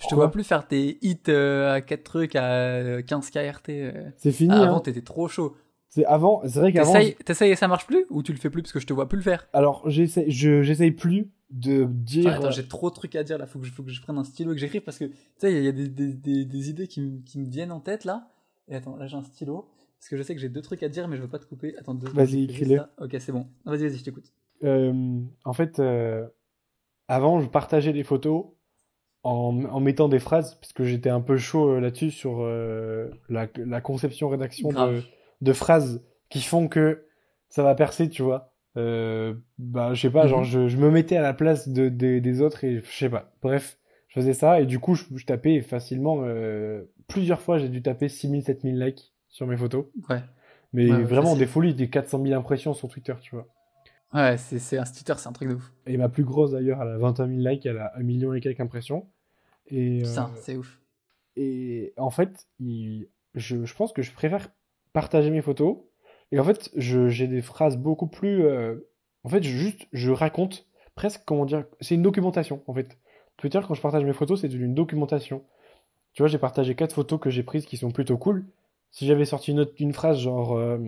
Je te vois plus faire tes hits euh, à 4 trucs à euh, 15 KRT. euh. C'est fini, Ah, hein. avant, t'étais trop chaud. C'est avant, c'est vrai qu'avant, T'essayes, et ça marche plus? Ou tu le fais plus parce que je te vois plus le faire? Alors j'essaie, je, j'essaye plus de dire. Enfin, attends, j'ai trop de trucs à dire là. Faut que je, faut que je prenne un stylo et que j'écrive parce que tu sais, il y a- des, des, des, des idées qui, me- qui me viennent en tête là. Et attends, là j'ai un stylo parce que je sais que j'ai deux trucs à dire, mais je veux pas te couper. Attends, deux. Vas-y, écris-les. Ok, c'est bon. Vas-y, vas-y, je t'écoute. Euh, en fait, euh, avant, je partageais les photos en, en mettant des phrases, parce que j'étais un peu chaud euh, là-dessus sur euh, la, la conception-rédaction de, phrases qui font que ça va percer, tu vois. Euh, bah, je sais pas, genre, Mhm. je, je me mettais à la place de, des- des autres et je sais pas. Bref, je faisais ça et du coup, je, je tapais facilement, euh, plusieurs fois, j'ai dû taper 6000, 7000 likes sur mes photos. Ouais. Mais Ouais, vraiment des folies, des 400 000 impressions sur Twitter, tu vois. Ouais, c'est, un Twitter, c'est un truc de ouf. Et ma plus grosse d'ailleurs, elle a 21 000 likes, elle a un million et quelques impressions. Et, euh, Putain, c'est ouf. et en fait, il- je, je pense que je préfère partager mes photos. Et en fait, j'ai des phrases beaucoup plus. euh, en fait, je, juste, je raconte presque, comment dire, c'est une documentation en fait. Twitter, quand je partage mes photos, c'est une documentation. Tu vois, j'ai partagé quatre photos que j'ai prises qui sont plutôt cool. Si j'avais sorti une, autre- une phrase genre, euh,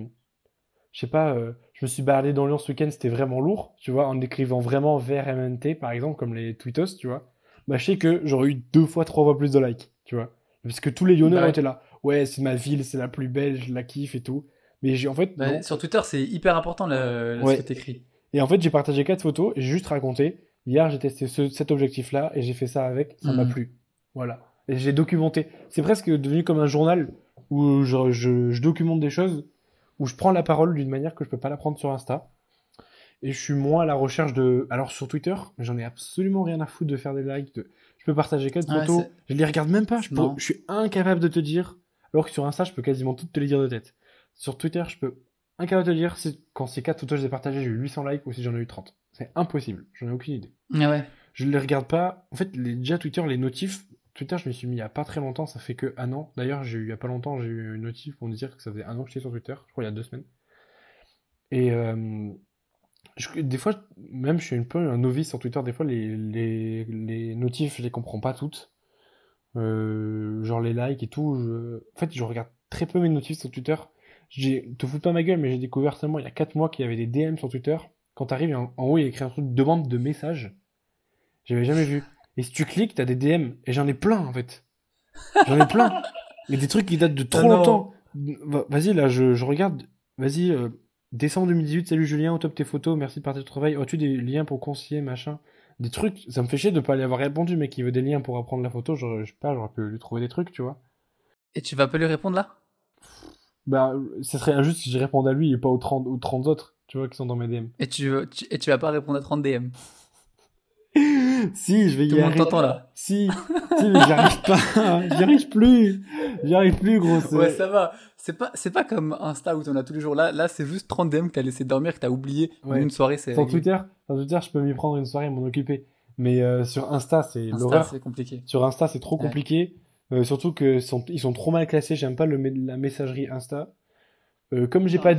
je sais pas, euh, je me suis baladé dans Lyon ce week-end, c'était vraiment lourd, tu vois, en écrivant vraiment vers MNT, par exemple, comme les tweetos, tu vois, bah je sais que j'aurais eu deux fois, trois fois plus de likes, tu vois. Parce que tous les Lyonnais Bah ouais. été là. Ouais, c'est ma ville, c'est la plus belle, je la kiffe et tout. Mais j'ai en fait, Bah, non. sur Twitter, c'est hyper important le, le- Ouais. ce que t'écris. Et en fait, j'ai partagé quatre photos et j'ai juste raconté. Hier, j'ai testé ce- cet objectif-là et j'ai fait ça avec. Ça m'a Mhm. plu. Voilà. Et j'ai documenté. C'est presque devenu comme un journal où je, je- je documente des choses, où je prends la parole d'une manière que je peux pas la prendre sur Insta. Et je suis moins à la recherche de. Alors sur Twitter, j'en ai absolument rien à foutre de faire des likes. De... Je peux partager quatre Ouais, photos. Je les regarde même pas. Je, peux- Non. je suis incapable de te dire. Alors que sur Insta, je peux quasiment toutes te les dire de tête. Sur Twitter, je peux incapable de te dire si, quand ces quatre photos je les ai partagées, j'ai eu 800 likes ou si j'en ai eu 30. C'est impossible. J'en ai aucune idée. Ah ouais. Je les regarde pas. En fait, les, déjà Twitter, les notifs. Twitter, je me suis mis il y a pas très longtemps. Ça fait que un an. D'ailleurs, j'ai eu il y a pas longtemps, j'ai eu une notif pour me dire que ça faisait un an que j'étais sur Twitter. Je crois il y a deux semaines. Et euh, des fois, même je suis un peu un novice sur Twitter. Des fois, les, les, les notifs, je les comprends pas toutes. Euh, genre les likes et tout. je- En fait, je regarde très peu mes notifs sur Twitter. J'ai, te fous pas ma gueule, mais j'ai découvert seulement il y a 4 mois qu'il y avait des DM sur Twitter. Quand t'arrives, en, en haut, il y a écrit un truc demande de message. J'avais jamais vu. Et si tu cliques, t'as des DM. Et j'en ai plein, en fait. J'en ai plein. Mais des trucs qui datent de trop Ah non. longtemps. Va- Vas-y, là, je, je regarde. Vas-y, euh, décembre 2018, salut Julien, au top tes photos, merci de partager ton travail. As-tu des liens pour conseiller, machin? Des trucs, ça me fait chier de pas y avoir répondu, mais qui veut des liens pour apprendre la photo. Je, je sais pas, j'aurais pu lui trouver des trucs, tu vois. Et tu vas pas lui répondre là? Bah, ça serait injuste si je réponds à lui et pas aux 30, aux 30 autres, tu vois, qui sont dans mes DM. Et tu, tu- et tu vas pas répondre à 30 DM. Si, je vais Tout y le monde arriver. t'entend là. Si, si, mais j'y arrive pas. J'y arrive plus. J'y arrive plus, gros. Ouais, ça va. C'est pas, c'est pas comme Insta où t'en as tous les jours. Là, là, c'est juste 30 DM que t'as laissé dormir, que t'as oublié. Ouais. une soirée, c'est. Sur. Twitter, sur Twitter, je peux m'y prendre une soirée et m'en occuper. Mais euh, sur Insta, c'est Insta, l'horreur. c'est compliqué. Sur Insta, c'est trop Ouais. compliqué. Euh, surtout que sont, ils sont trop mal classés. J'aime pas le, la messagerie Insta. Euh, comme j'ai pas,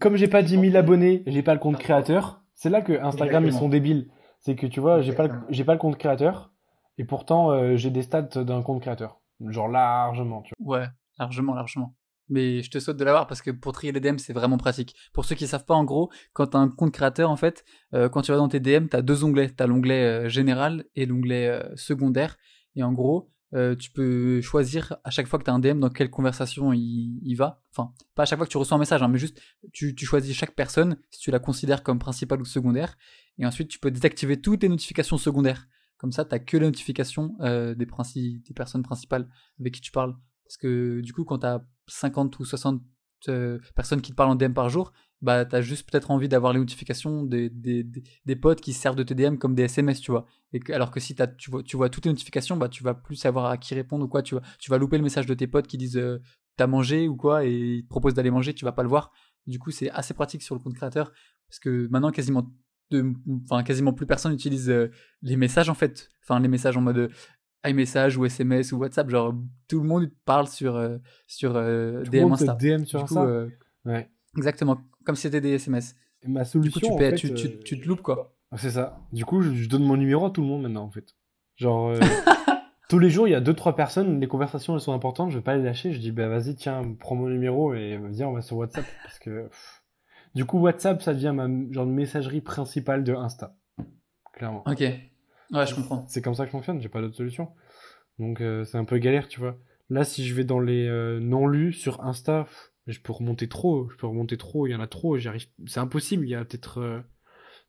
comme j'ai pas 10 000 abonnés, j'ai pas le compte créateur. C'est là que Instagram ils sont débiles. C'est que tu vois, j'ai pas, j'ai pas le compte créateur. Et pourtant, euh, j'ai des stats d'un compte créateur. Genre largement, tu Ouais, largement, largement. Mais je te saute de l'avoir parce que pour trier les DM, c'est vraiment pratique. Pour ceux qui savent pas, en gros, quand t'as un compte créateur, en fait, euh, quand tu vas dans tes DM, t'as deux onglets. T'as l'onglet euh, général et l'onglet euh, secondaire. Et en gros, euh, tu peux choisir à chaque fois que t'as un DM dans quelle conversation il, il va. Enfin, pas à chaque fois que tu reçois un message, hein, mais juste tu, tu choisis chaque personne si tu la considères comme principale ou secondaire. Et ensuite, tu peux désactiver toutes les notifications secondaires. Comme ça, t'as que les notifications euh, des, des personnes principales avec qui tu parles. Parce que du coup, quand t'as 50 ou 60 euh, personnes qui te parlent en DM par jour, bah t'as juste peut-être envie d'avoir les notifications des, des, des, des potes qui se servent de tes DM comme des SMS, tu vois. Et que- alors que si t'as, tu, vois, tu vois toutes les notifications, bah tu vas plus savoir à qui répondre ou quoi. Tu vas, tu vas louper le message de tes potes qui disent euh, t'as mangé ou quoi et ils te proposent d'aller manger, tu vas pas le voir. Du coup, c'est assez pratique sur le compte créateur parce que maintenant quasiment de, enfin quasiment plus personne utilise euh, les messages en fait. Enfin les messages en mode euh, iMessage ou SMS ou WhatsApp, genre tout le monde parle sur euh, sur Tout DM Insta. DM sur Du coup, Insta. Ouais. Exactement, comme si c'était des SMS. Et ma Du solution, coup, tu, en paies- fait, tu, tu, euh, tu te loupes quoi. C'est ça. Du coup, je, je donne mon numéro à tout le monde maintenant, en fait. Genre, euh, tous les jours, il y a deux, trois personnes, les conversations, elles sont importantes, je vais pas les lâcher. Je dis, bah vas-y, tiens, prends mon numéro et viens, on va sur WhatsApp. Parce que, pff. du coup, WhatsApp, ça devient ma genre de messagerie principale de Insta. Clairement. Ok. Ouais, je comprends. C'est comme ça que je fonctionne, j'ai pas d'autre solution. Donc, euh, c'est un peu galère, tu vois. Là, si je vais dans les euh, non-lus sur Insta, pff, je peux remonter trop, je peux remonter trop, il y en a trop, j'y arrive. C'est impossible, il y a peut-être. euh,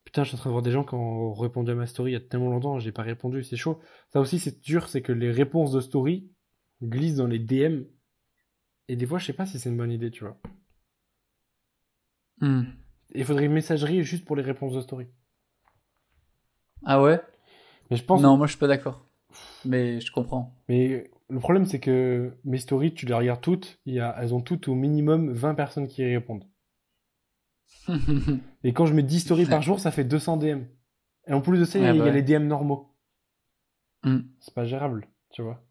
Putain, je suis en train de voir des gens qui ont répondu à ma story il y a tellement longtemps, j'ai pas répondu, c'est chaud. Ça aussi, c'est dur, c'est que les réponses de story glissent dans les DM. Et des fois, je sais pas si c'est une bonne idée, tu vois. Hmm. Il faudrait une messagerie juste pour les réponses de story. Ah ouais? Mais je pense. Non, moi je suis pas d'accord. Mais je comprends. Mais le problème, c'est que mes stories, tu les regardes toutes, y a... elles ont toutes au minimum 20 personnes qui y répondent. Et quand je mets 10 stories par jour, ça fait 200 DM. Et en plus de ça, il y a- Ouais, il y bah a ouais. les DM normaux. Hmm. C'est pas gérable, tu vois.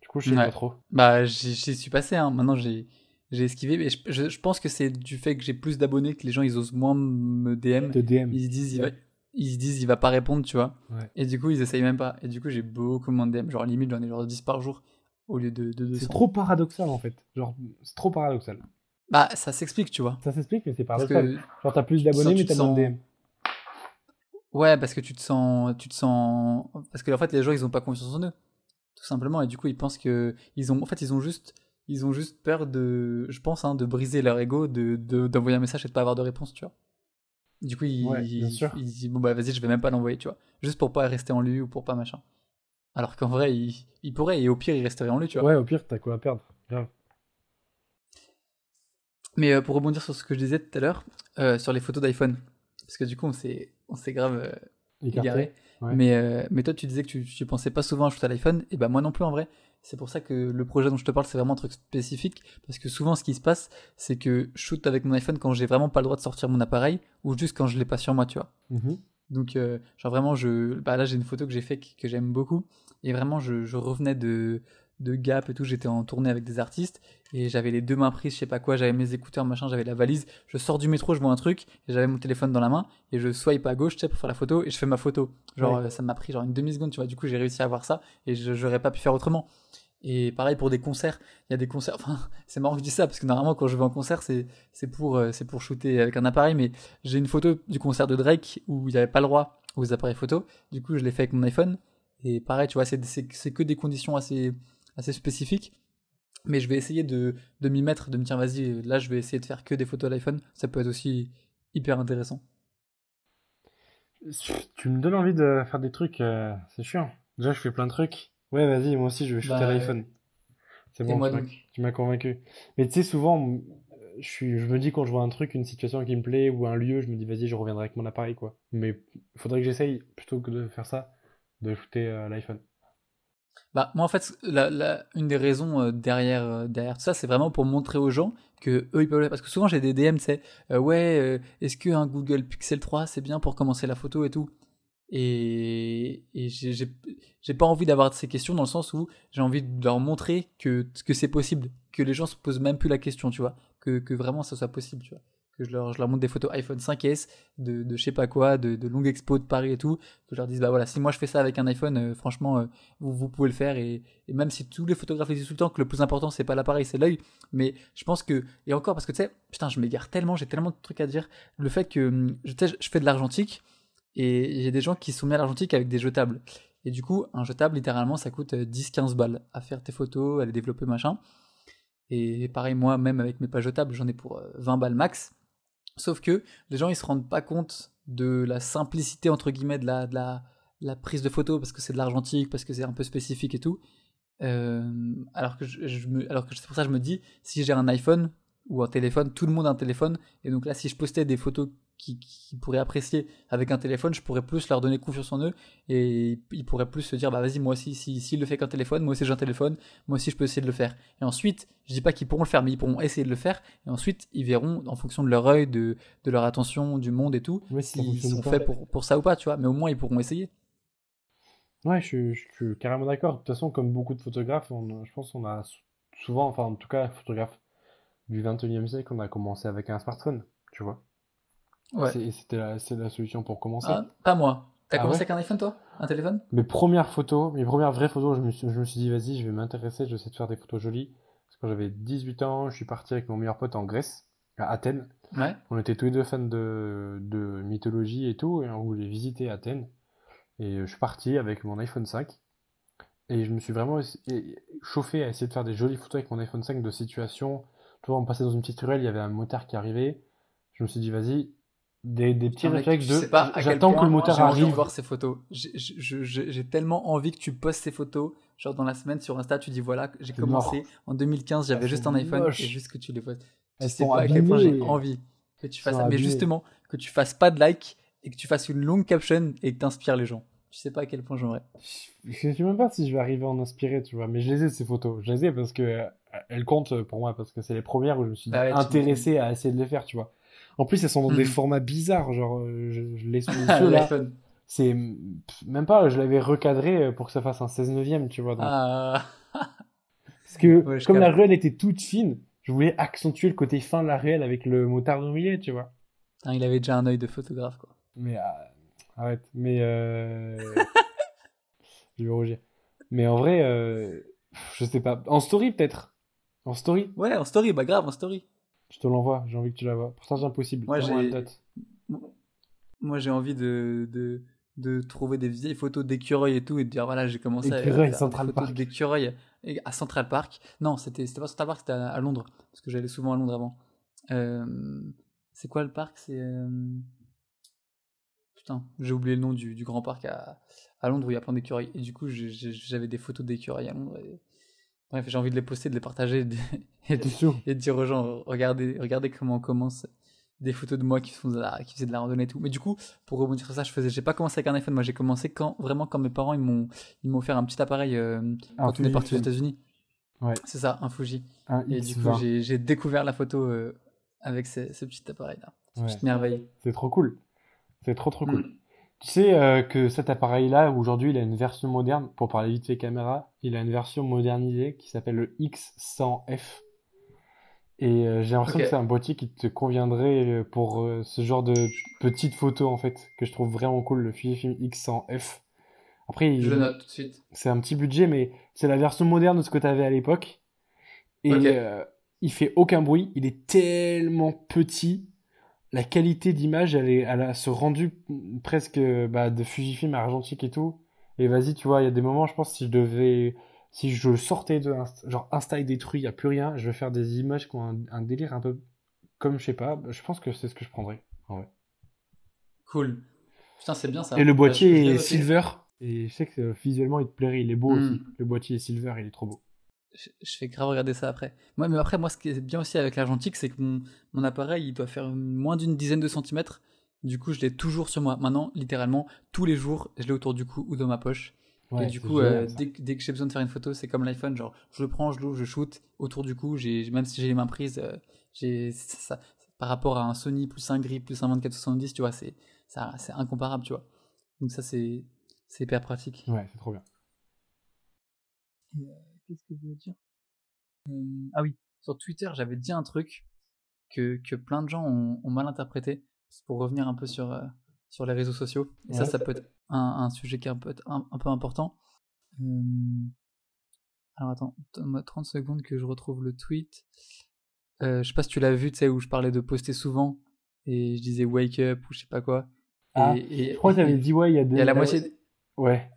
Du coup, je sais Ouais. pas trop. Bah, j'y suis passé. Hein. Maintenant, j'ai j'ai esquivé. Mais je, je, je pense que c'est du fait que j'ai plus d'abonnés que les gens ils osent moins me DM. De DM. Ils se disent, il va. Ils se disent, il va pas répondre, tu vois. Ouais. Et du coup, ils essayent même pas. Et du coup, j'ai beaucoup moins de DM. Genre, limite, j'en ai genre 10 par jour au lieu de, de 200. C'est trop paradoxal en fait. Genre, c'est trop paradoxal. Bah, ça s'explique, tu vois. Ça s'explique, mais c'est paradoxal. que, Genre, t'as plus d'abonnés, mais t'as moins de DM. ouais, parce que tu te sens, tu te sens, parce que en fait, les gens, ils ont pas confiance en eux, tout simplement. Et du coup, ils pensent que, ils ont, en fait, ils ont juste, ils ont juste peur de, je pense, hein, de briser leur ego, de, de- d'envoyer un message et de pas avoir de réponse, tu vois. Du coup, Ouais, ils disent, bon, bah, vas-y, je vais même pas l'envoyer, tu vois. Juste pour pas rester en lui ou pour pas machin. Alors qu'en vrai, il, il pourrait, et au pire, il resterait en lui, tu vois. Ouais, au pire, t'as quoi à perdre. Grave. Mais euh, pour rebondir sur ce que je disais tout à l'heure, euh, sur les photos d'iPhone, parce que du coup, on s'est, on s'est grave euh, égaré. Ouais. Mais, euh, mais toi, tu disais que tu, tu pensais pas souvent à shooter à l'iPhone, et bah moi non plus en vrai. C'est pour ça que le projet dont je te parle, c'est vraiment un truc spécifique, parce que souvent, ce qui se passe, c'est que je shoot avec mon iPhone quand j'ai vraiment pas le droit de sortir mon appareil, ou juste quand je l'ai pas sur moi, tu vois. Mhm. Donc, euh, genre vraiment, je, bah là, j'ai une photo que j'ai fait que, que j'aime beaucoup. Et vraiment, je, je revenais de, de Gap et tout. J'étais en tournée avec des artistes et j'avais les deux mains prises, je sais pas quoi. J'avais mes écouteurs, machin, j'avais la valise. Je sors du métro, je vois un truc et j'avais mon téléphone dans la main et je swipe à gauche, tu sais, pour faire la photo et je fais ma photo. Genre, Ouais. euh, ça m'a pris genre une demi-seconde, tu vois. Du coup, j'ai réussi à avoir ça et je- j'aurais pas pu faire autrement. Et pareil pour des concerts, il y a des concerts. Enfin, c'est marrant que je dis ça parce que normalement, quand je vais en concert, c'est c'est pour, euh, c'est pour shooter avec un appareil. Mais j'ai une photo du concert de Drake où il n'y avait pas le droit aux appareils photo. Du coup, je l'ai fait avec mon iPhone. Et pareil, tu vois, c'est c'est- c'est que des conditions assez, assez spécifiques. Mais je vais essayer de, de m'y mettre, de me dire, vas-y, là, je vais essayer de faire que des photos à l'iPhone. Ça peut être aussi hyper intéressant. Tu me donnes envie de faire des trucs, euh, c'est chiant. Déjà, je fais plein de trucs. Ouais, vas-y, moi aussi, je vais shooter Bah, à l'iPhone. C'est bon, moi tu m'as- donc tu m'as convaincu. Mais tu sais, souvent, je suis, je me dis quand je vois un truc, une situation qui me plaît ou un lieu, je me dis vas-y, je reviendrai avec mon appareil, quoi. Mais il faudrait que j'essaye, plutôt que de faire ça, de shooter euh, l'iPhone. Bah, moi, en fait, la, la- une des raisons euh, derrière, euh, derrière tout ça, c'est vraiment pour montrer aux gens que eux, ils peuvent Parce que souvent, j'ai des DM, tu sais, euh, ouais, euh, est-ce qu'un Google Pixel 3, c'est bien pour commencer la photo et tout? Et, et j'ai pas envie d'avoir ces questions dans le sens où j'ai envie de leur montrer que, que c'est possible, que les gens se posent même plus la question, tu vois, que, que vraiment ça soit possible, tu vois. Que je leur, montre des photos iPhone 5S, de, je sais pas quoi, de, de longues expos de Paris et tout, que je leur dise, bah voilà, si moi je fais ça avec un iPhone, euh, franchement, euh, vous, pouvez le faire et, même si tous les photographes disent tout le temps que le plus important c'est pas l'appareil c'est l'œil mais je pense que et encore parce que tu sais putain je m'égare tellement j'ai tellement de trucs à dire le fait que hum, je, fais de l'argentique et j'ai des gens qui sont mis à l'argentique avec des jetables. Et du coup un jetable littéralement ça coûte 10-15 balles à faire tes photos à les développer machin. Et pareil moi même avec mes pages jetables j'en ai pour euh, 20 balles max sauf que les gens ils se rendent pas compte de la simplicité entre guillemets de la, prise de photo parce que c'est de l'argentique, parce que c'est un peu spécifique et tout. Euh, alors que alors que c'est pour ça que je me dis, si j'ai un iPhone ou un téléphone, tout le monde a un téléphone, et donc là, si je postais des photos qui, qui pourraient apprécier avec un téléphone, je pourrais plus leur donner confiance en eux, et ils pourraient plus se dire, bah vas-y, moi aussi, si, s'il le fait qu'un téléphone, moi aussi j'ai un téléphone, moi aussi je peux essayer de le faire. Et ensuite, je dis pas qu'ils pourront le faire, mais ils pourront essayer de le faire, et ensuite, ils verront, en fonction de leur œil, de, de leur attention, du monde et tout, Ouais, s'ils sont faits pour, pour ça ou pas, tu vois, mais au moins ils pourront essayer. Ouais, je, suis- je suis carrément d'accord. De toute façon, comme beaucoup de photographes, on, je pense qu'on a sou- souvent, enfin en tout cas, photographe du 21e siècle, on a commencé avec un smartphone, tu vois. Ouais. C'était la, solution pour commencer. Ah, pas moi. T'as Ah commencé ouais avec un iPhone, toi? Un téléphone? Mes premières photos, mes premières vraies photos, je me suis, je me suis dit, vas-y, je vais m'intéresser, je vais essayer de faire des photos jolies. Parce que quand j'avais 18 ans, je suis parti avec mon meilleur pote en Grèce, à Athènes. Ouais. On était tous les deux fans de, de mythologie et tout, et on voulait visiter Athènes. Et je suis parti avec mon iPhone 5. Et je me suis vraiment chauffé à essayer de faire des jolies photos avec mon iPhone 5 de situation. Tu vois, on passait dans une petite ruelle, il y avait un motard qui arrivait. Je me suis dit, vas-y, des, des petits réflexes de j'attends que le moteur j'ai envie de arrive. voir ces photos. J'ai- J'ai tellement envie que tu postes ces photos. Genre dans la semaine sur Insta, tu dis voilà, j'ai commencé en 2015, j'avais Elles juste un iPhone moches. et juste que tu les postes. Tu sais pas à quel point j'ai envie que tu fasses ça. Mais justement, que tu fasses pas de like et que tu fasses une longue caption et que t'inspires les gens. Tu sais pas à quel point j'aimerais. Je sais même pas si je vais arriver à en inspirer, tu vois. Mais je les ai, ces photos. Je les ai parce que euh, elles comptent pour moi, parce que c'est les premières où je me suis Bah ouais, intéressé à essayer de les faire, tu vois. En plus, elles sont dans des Mhm. formats bizarres, genre, euh, je, je les sous là. C'est même pas, je l'avais recadré euh, pour que ça fasse un 16 neuvième, tu vois. donc. Ah. Parce que, Ouais, comme la ruelle était toute fine, je voulais accentuer le côté fin de la ruelle avec le motard au milieu, tu vois. Putain, il avait déjà un œil de photographe quoi. Mais, ah, arrête. Mais, euh... je vais rougir. Mais en vrai, euh, je sais pas. En story, peut-être. En story. Ouais, en story, bah grave, en story. Je te l'envoie, j'ai envie que tu la vois. Partage impossible. Moi, j'ai-. Moi, j'ai envie de, de, de trouver des vieilles photos d'écureuils et tout et de dire voilà, j'ai commencé à faire Central Park. d'écureuils à Central Park. Non, c'était c'était pas Central Park, c'était à, à Londres parce que j'allais souvent à Londres avant. Euh, c'est quoi le parc? C'est euh, putain, j'ai oublié le nom du, du grand parc à, à Londres où il y a plein d'écureuils et du coup, j'avais des photos d'écureuils à Londres. et- Bref, j'ai envie de les poster, de les partager et de, et de- C'est sûr. et de dire aux gens regardez, regardez comment on commence des photos de moi qui, font de la, qui faisaient de la randonnée et tout. Mais du coup, pour rebondir sur ça, je faisais, j'ai pas commencé avec un iPhone, moi j'ai commencé quand vraiment quand mes parents ils m'ont ils m'ont offert un petit appareil euh, quand on est parti aux. États-Unis. Ouais. C'est ça, un Fuji. Un Et du coup, X20. j'ai j'ai découvert la photo euh, avec ce, ce petit appareil là, Ouais. petite merveille. C'est trop cool. C'est trop trop cool. Tu sais euh, que cet appareil-là, aujourd'hui, il a une version moderne, pour parler vite fait caméra, il a une version modernisée qui s'appelle le X100F. Et euh, j'ai l'impression que c'est un boîtier qui te conviendrait euh, pour euh, ce genre de petites photos, en fait, que je trouve vraiment cool, le Fujifilm X100F. Après, il- Je le note tout de suite. c'est un petit budget, mais c'est la version moderne de ce que tu avais à l'époque. Et Ok. euh, il fait aucun bruit, il est tellement petit. La qualité d'image, elle, est, elle a ce rendu presque bah, de Fujifilm argentique et tout. Et vas-y, tu vois, il y a des moments, je pense, si je devais. Si je sortais de. Genre, Insta est détruit, il n'y a plus rien, je vais faire des images qui ont un, un délire un peu. Comme, je sais pas, je pense que c'est ce que je prendrais. en vrai. Cool. Putain, c'est bien ça. Et le Bah, boîtier est silver. Et je sais que euh, visuellement, il te plairait, il est beau Mm. aussi. Le boîtier est silver, il est trop beau. Je, fais grave regarder ça après. Moi, mais après, moi, ce qui est bien aussi avec l'argentique, c'est que mon, mon, appareil, il doit faire moins d'une dizaine de centimètres. Du coup, je l'ai toujours sur moi. Maintenant, littéralement, tous les jours, je l'ai autour du cou ou dans ma poche. et du coup, euh, dès, dès, que j'ai besoin de faire une photo, c'est comme l'iPhone, genre, je le prends, je l'ouvre, je shoot autour du cou. J'ai, même si j'ai les mains prises, euh, j'ai ça, par rapport à un Sony plus un grip plus un 2470, tu vois, c'est ça, c'est incomparable, tu vois. Donc ça, c'est c'est hyper pratique. Ouais, c'est trop bien. Euh, qu'est-ce que je veux dire? Euh, Ah oui, sur Twitter, j'avais dit un truc que, que plein de gens ont, mal interprété. Pour revenir un peu sur, euh, sur les réseaux sociaux. Et ça, ça peut être un, un, sujet qui est un peu, un, peu important. alors attends, donne-moi 30 secondes que je retrouve le tweet. je sais pas si tu l'as vu, tu sais, où je parlais de poster souvent et je disais wake up ou je sais pas quoi. Ah, et, je crois que t'avais dit ouais, il y a des. Il y a la moitié. Ouais.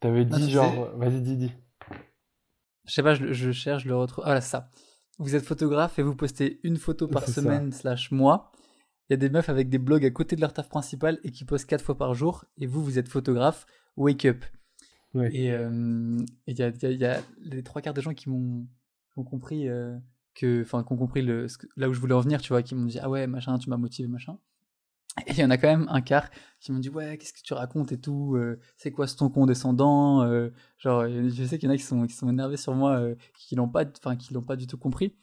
T'avais dit genre, vas-y, dis, dis. Je sais pas, je, cherche, je le retrouve. Ah, là, ça. Vous êtes photographe et vous postez une photo par semaine slash mois. Il y a des meufs avec des blogs à côté de leur taf principal et qui postent quatre fois par jour. Et vous, vous êtes photographe. Wake up. Ouais. Et euh, il y, a, y, a, les trois quarts des gens qui m'ont compris euh, que, enfin, qui ont compris le, là où je voulais en venir, tu vois, qui m'ont dit ah ouais machin, tu m'as motivé machin. Et il y en a quand même un quart qui m'ont dit ouais qu'est-ce que tu racontes et tout euh, c'est quoi ce ton condescendant euh, genre je sais qu'il y en a qui sont qui sont énervés sur moi euh, qui l'ont pas enfin qui l'ont pas du tout compris.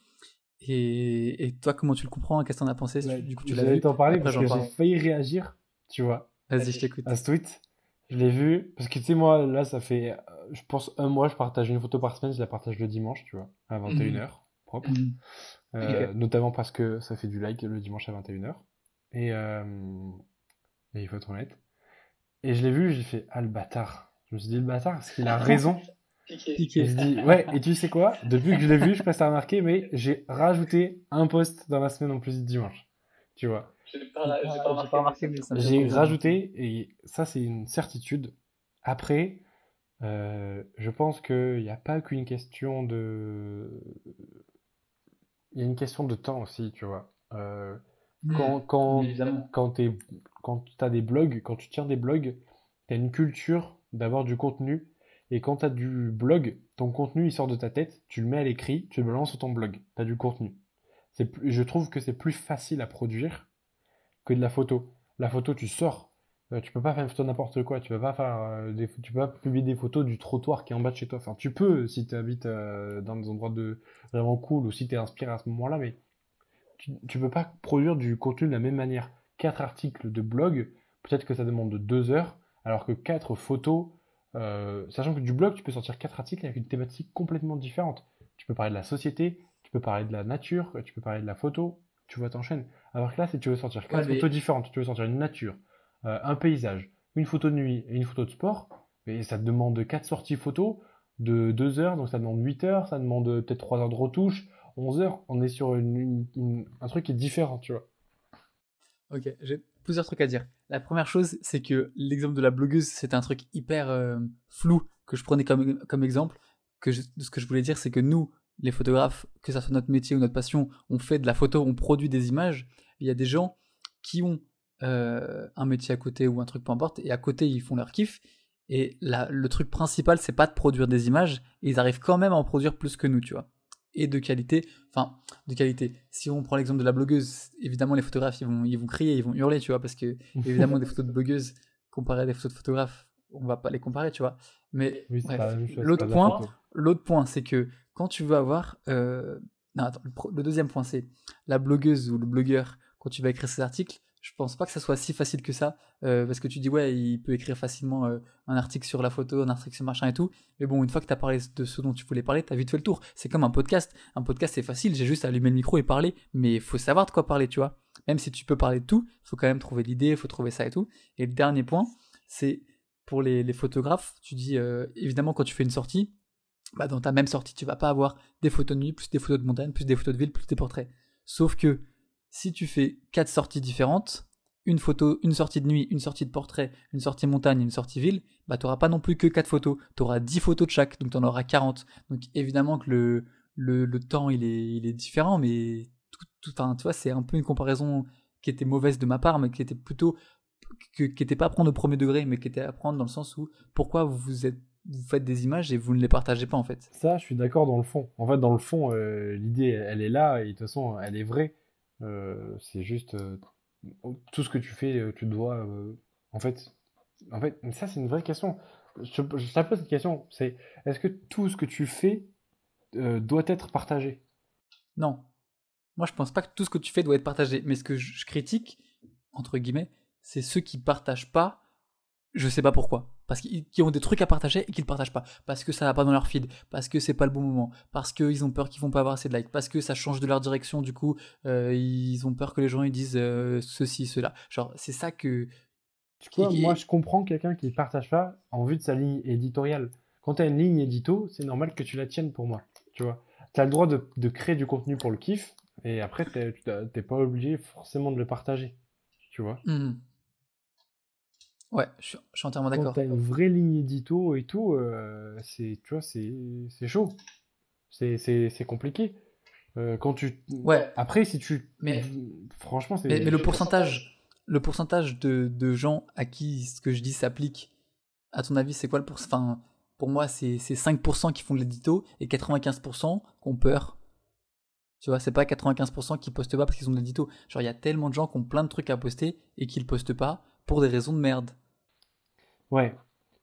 Et, et toi comment tu le comprends? Qu'est-ce que t'en as pensé? Du coup tu l'as vu t'en parler parce que j'ai failli réagir tu vois vas-y je t'écoute. à ce tweet. Je l'ai vu parce que tu sais moi là ça fait je pense un mois je partage une photo par semaine je la partage le dimanche tu vois à 21h mhm. propre. Mhm. notamment parce que ça fait du like le dimanche à 21h et, euh, et il faut être honnête. Et je l'ai vu, j'ai fait Ah le bâtard. Je me suis dit le bâtard parce qu'il a raison. Piqué. Et je dis Ouais, et tu sais quoi? Depuis que je l'ai vu, je passe à remarquer, mais j'ai rajouté un post dans la semaine en plus du dimanche. Tu vois J'ai pas, pas, remarqué, mais ça J'ai rajouté, et ça, c'est une certitude. Après, euh, je pense qu'il n'y a pas qu'une question de. Il y a une question de temps aussi, tu vois. Euh, quand, quand, quand, tu as des blogs, quand tu tiens des blogs, tu as une culture d'avoir du contenu. Et quand tu as du blog, ton contenu il sort de ta tête, tu le mets à l'écrit, tu le balances sur ton blog. Tu as du contenu. Je trouve que c'est plus facile à produire que de la photo. La photo, tu sors. Euh, tu peux pas faire une photo n'importe quoi. Tu peux pas faire euh, des, tu peux pas publier des photos du trottoir qui est en bas de chez toi. Enfin, tu peux si tu habites euh, dans des endroits de vraiment cool ou si tu es inspiré à ce moment-là, mais tu ne peux pas produire du contenu de la même manière. Quatre articles de blog, peut-être que ça demande deux heures, alors que quatre photos, euh, sachant que du blog, tu peux sortir quatre articles avec une thématique complètement différente. Tu peux parler de la société, tu peux parler de la nature, tu peux parler de la photo, tu vois, t'enchaînes. Alors que là, si tu veux sortir quatre photos différentes, tu veux sortir une nature, euh, un paysage, une photo de nuit et une photo de sport, et ça te demande quatre sorties photos de deux heures, donc ça demande 8 heures, ça demande peut-être trois heures de retouche, 11 heures, on est sur un truc qui est différent, tu vois. Ok, j'ai plusieurs trucs à dire. La première chose, c'est que l'exemple de la blogueuse, c'est un truc hyper euh, flou que je prenais comme, exemple. Que ce que je voulais dire, c'est que nous, les photographes, que ça soit notre métier ou notre passion, on fait de la photo, on produit des images. Il y a des gens qui ont euh, un métier à côté ou un truc peu importe, et à côté ils font leur kiff. Et le truc principal, c'est pas de produire des images, ils arrivent quand même à en produire plus que nous, tu vois et de qualité. Enfin, de qualité. Si on prend l'exemple de la blogueuse, évidemment, les photographes, ils vont, ils vont crier, ils vont hurler, tu vois, parce que, évidemment, des photos de blogueuses comparées à des photos de photographes, on va pas les comparer, tu vois. Mais l'autre point, l'autre point, c'est que quand tu veux avoir, euh, non, attends, le, deuxième point, c'est la blogueuse ou le blogueur quand tu vas écrire ces articles, je pense pas que ça soit si facile que ça, euh, parce que tu dis ouais, il peut écrire facilement euh, un article sur la photo, un article sur machin et tout, mais bon, une fois que tu as parlé de ce dont tu voulais parler, tu as vite fait le tour. C'est comme un podcast. Un podcast, c'est facile, j'ai juste à allumer le micro et parler, mais faut savoir de quoi parler, tu vois. Même si tu peux parler de tout, faut quand même trouver l'idée, il faut trouver ça et tout. Et le dernier point, c'est pour les, photographes, tu dis euh, évidemment quand tu fais une sortie, bah dans ta même sortie, tu vas pas avoir des photos de nuit, plus des photos de montagne, plus des photos de ville, plus des portraits. Sauf que si tu fais quatre sorties différentes, une photo, une sortie de nuit, une sortie de portrait, une sortie montagne, une sortie ville, bah t'auras pas non plus que quatre photos, tu auras 10 photos de chaque, donc tu en auras 40. Donc évidemment que le, le, temps il est, il est différent, mais tout, tout, tu vois, c'est un peu une comparaison qui était mauvaise de ma part, mais qui était plutôt, qui était pas à prendre au premier degré, mais qui était à prendre dans le sens où pourquoi vous êtes vous faites des images et vous ne les partagez pas en fait. Ça, je suis d'accord dans le fond. En fait, dans le fond, euh, l'idée, elle est là et de toute façon, elle est vraie. Euh, c'est juste euh, tout ce que tu fais, euh, tu dois. en fait, en fait, ça, c'est une vraie question. Je, te pose cette question. C'est est-ce que tout ce que tu fais doit être partagé? Non. Moi, je pense pas que tout ce que tu fais doit être partagé. Mais ce que je critique, entre guillemets, c'est ceux qui partagent pas, je sais pas pourquoi. Parce qu'ils qui ont des trucs à partager et qui le partagent pas. Parce que ça va pas dans leur feed. Parce que c'est pas le bon moment. Parce qu'ils ont peur qu'ils vont pas avoir assez de likes. Parce que ça change de leur direction. Du coup, euh, ils ont peur que les gens ils disent euh, ceci, cela. Genre, c'est ça que. Tu vois, qui- moi, je comprends quelqu'un qui ne partage pas en vue de sa ligne éditoriale. Quand tu as une ligne édito, c'est normal que tu la tiennes pour moi. Tu vois, tu as le droit de, de créer du contenu pour le kiff, et après, t'es t'as- pas obligé forcément de le partager. Tu vois, Hmm. Ouais, je suis, je suis entièrement quand d'accord. tu as une vraie ligne édito et tout, euh, c'est, tu vois, c'est, c'est chaud. C'est, c'est, c'est compliqué. Euh, quand tu... Ouais. Après, si tu... Mais- Franchement, c'est... Mais, mais le pourcentage, le pourcentage de, de gens à qui ce que je dis s'applique, à ton avis, c'est quoi le pourcentage Enfin, pour moi, c'est c'est 5% qui font de l'édito et 95% qui ont peur. Tu vois, c'est pas 95% qui postent pas parce qu'ils ont de l'édito. Genre, il y a tellement de gens qui ont plein de trucs à poster et qui le postent pas pour des raisons de merde. Ouais,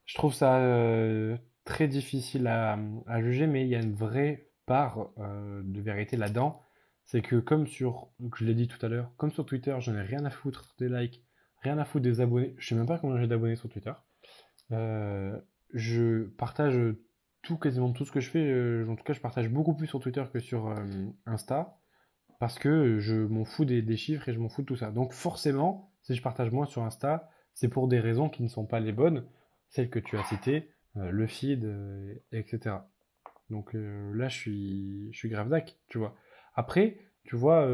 je trouve ça euh, très difficile à, juger, mais il y a une vraie part euh, de vérité là-dedans. C'est que comme sur, je l'ai dit tout à l'heure, comme sur Twitter, je n'ai rien à foutre des likes, rien à foutre des abonnés. Je sais même pas combien j'ai d'abonnés sur Twitter. Euh, je partage tout, quasiment tout ce que je fais. en tout cas, je partage beaucoup plus sur Twitter que sur Insta. Parce que je m'en fous des, des chiffres et je m'en fous de tout ça. Donc forcément, si je partage moins sur Insta, c'est pour des raisons qui ne sont pas les bonnes, celles que tu as citées, euh, le feed, euh, etc. Donc euh, là, je suis, je suis grave d'ac, tu vois. Après, tu vois,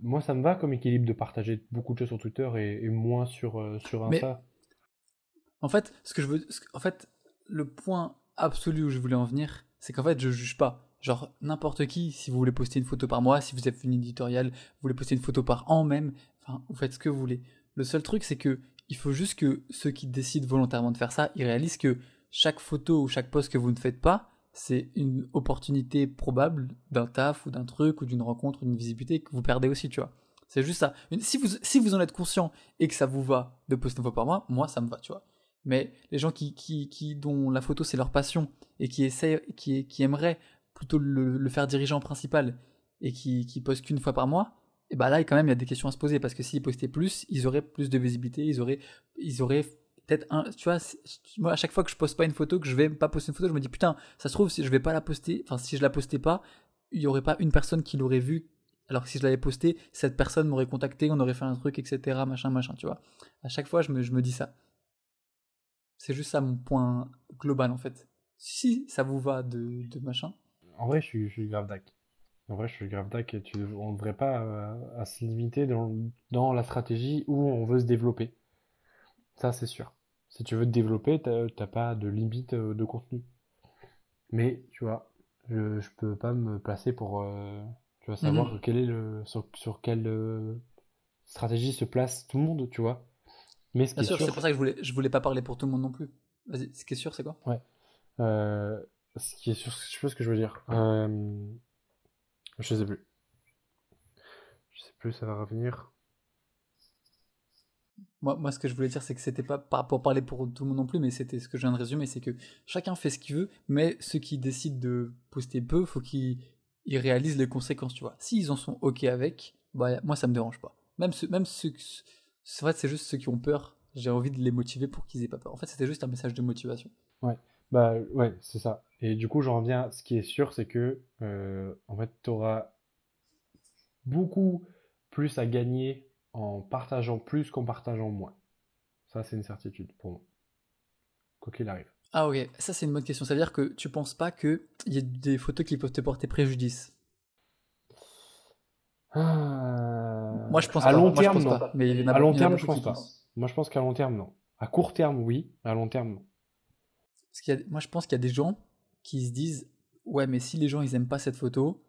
moi, ça me va comme équilibre de partager beaucoup de choses sur Twitter et, et moins sur, sur Mais- Insta. En fait, ce que je veux, en fait, le point absolu où je voulais en venir, c'est qu'en fait, je juge pas. Genre, n'importe qui, si vous voulez poster une photo par mois, si vous êtes une éditoriale, vous voulez poster une photo par an même, enfin, vous faites ce que vous voulez. Le seul truc, c'est que il faut juste que ceux qui décident volontairement de faire ça, ils réalisent que chaque photo ou chaque post que vous ne faites pas, c'est une opportunité probable d'un taf ou d'un truc ou d'une rencontre ou d'une visibilité que vous perdez aussi, tu vois. C'est juste ça. Si vous, si vous en êtes conscient et que ça vous va de poster une fois par mois, moi, ça me va, tu vois. Mais les gens qui, qui, qui dont la photo c'est leur passion et qui essaient, qui, qui aimeraient plutôt le, le faire dirigeant principal et qui, qui postent qu'une fois par mois, et bah là quand même il y a des questions à se poser parce que s'ils postaient plus, ils auraient plus de visibilité, ils auraient, ils auraient peut-être un, tu vois, moi à chaque fois que je poste pas une photo, que je vais pas poster une photo, je me dis putain, ça se trouve si je vais pas la poster, enfin si je la postais pas, il y aurait pas une personne qui l'aurait vue. Alors que si je l'avais posté, cette personne m'aurait contacté, on aurait fait un truc, etc. Machin, machin, tu vois. À chaque fois, je me, je me dis ça. C'est juste ça mon point global en fait. Si ça vous va de, de machin. En vrai, je suis, je suis grave d'ac. En vrai, je suis grave d'ac et tu, on ne devrait pas euh, à se limiter dans, dans la stratégie où on veut se développer. Ça, c'est sûr. Si tu veux te développer, t'as pas de limite euh, de contenu. Mais, tu vois, je, je peux pas me placer pour euh, tu vois, savoir Mhm. quel est le, sur, sur quelle euh, stratégie se place tout le monde, tu vois. Mais ce qui Bien est sûr, c'est pour ça que je voulais, je voulais pas parler pour tout le monde non plus. Vas-y, ce qui est sûr, c'est quoi? Euh, ce qui est sûr, je sais pas ce que je veux dire. Euh, je sais plus. Je sais plus, ça va revenir. moi, moi, ce que je voulais dire, c'est que c'était pas par- pour parler pour tout le monde non plus, mais c'était ce que je viens de résumer, c'est que chacun fait ce qu'il veut, mais ceux qui décident de poster peu, faut qu'ils ils réalisent les conséquences, tu vois. S'ils en sont ok avec, bah moi ça me dérange pas. Même ceux, même ceux, c'est vrai, c'est juste ceux qui ont peur. J'ai envie de les motiver pour qu'ils aient pas peur. En fait, c'était juste un message de motivation. Bah ouais, c'est ça. Et du coup, j'en reviens. Ce qui est sûr, c'est que euh, en fait, tu auras beaucoup plus à gagner en partageant plus qu'en partageant moins. Ça, c'est une certitude pour moi. Quoi qu'il arrive. Ah ok, ça c'est une bonne question. Ça veut dire que tu penses pas qu'il y ait des photos qui peuvent te porter préjudice? Ah, Moi je pense à pas. long terme, non. Mais À long terme, je pense pas. Moi, je pense qu'à long terme, non. À court terme, oui. À long terme, non. Parce qu'il y a- moi je pense qu'il y a des gens qui se disent ouais mais si les gens ils aiment pas cette photo,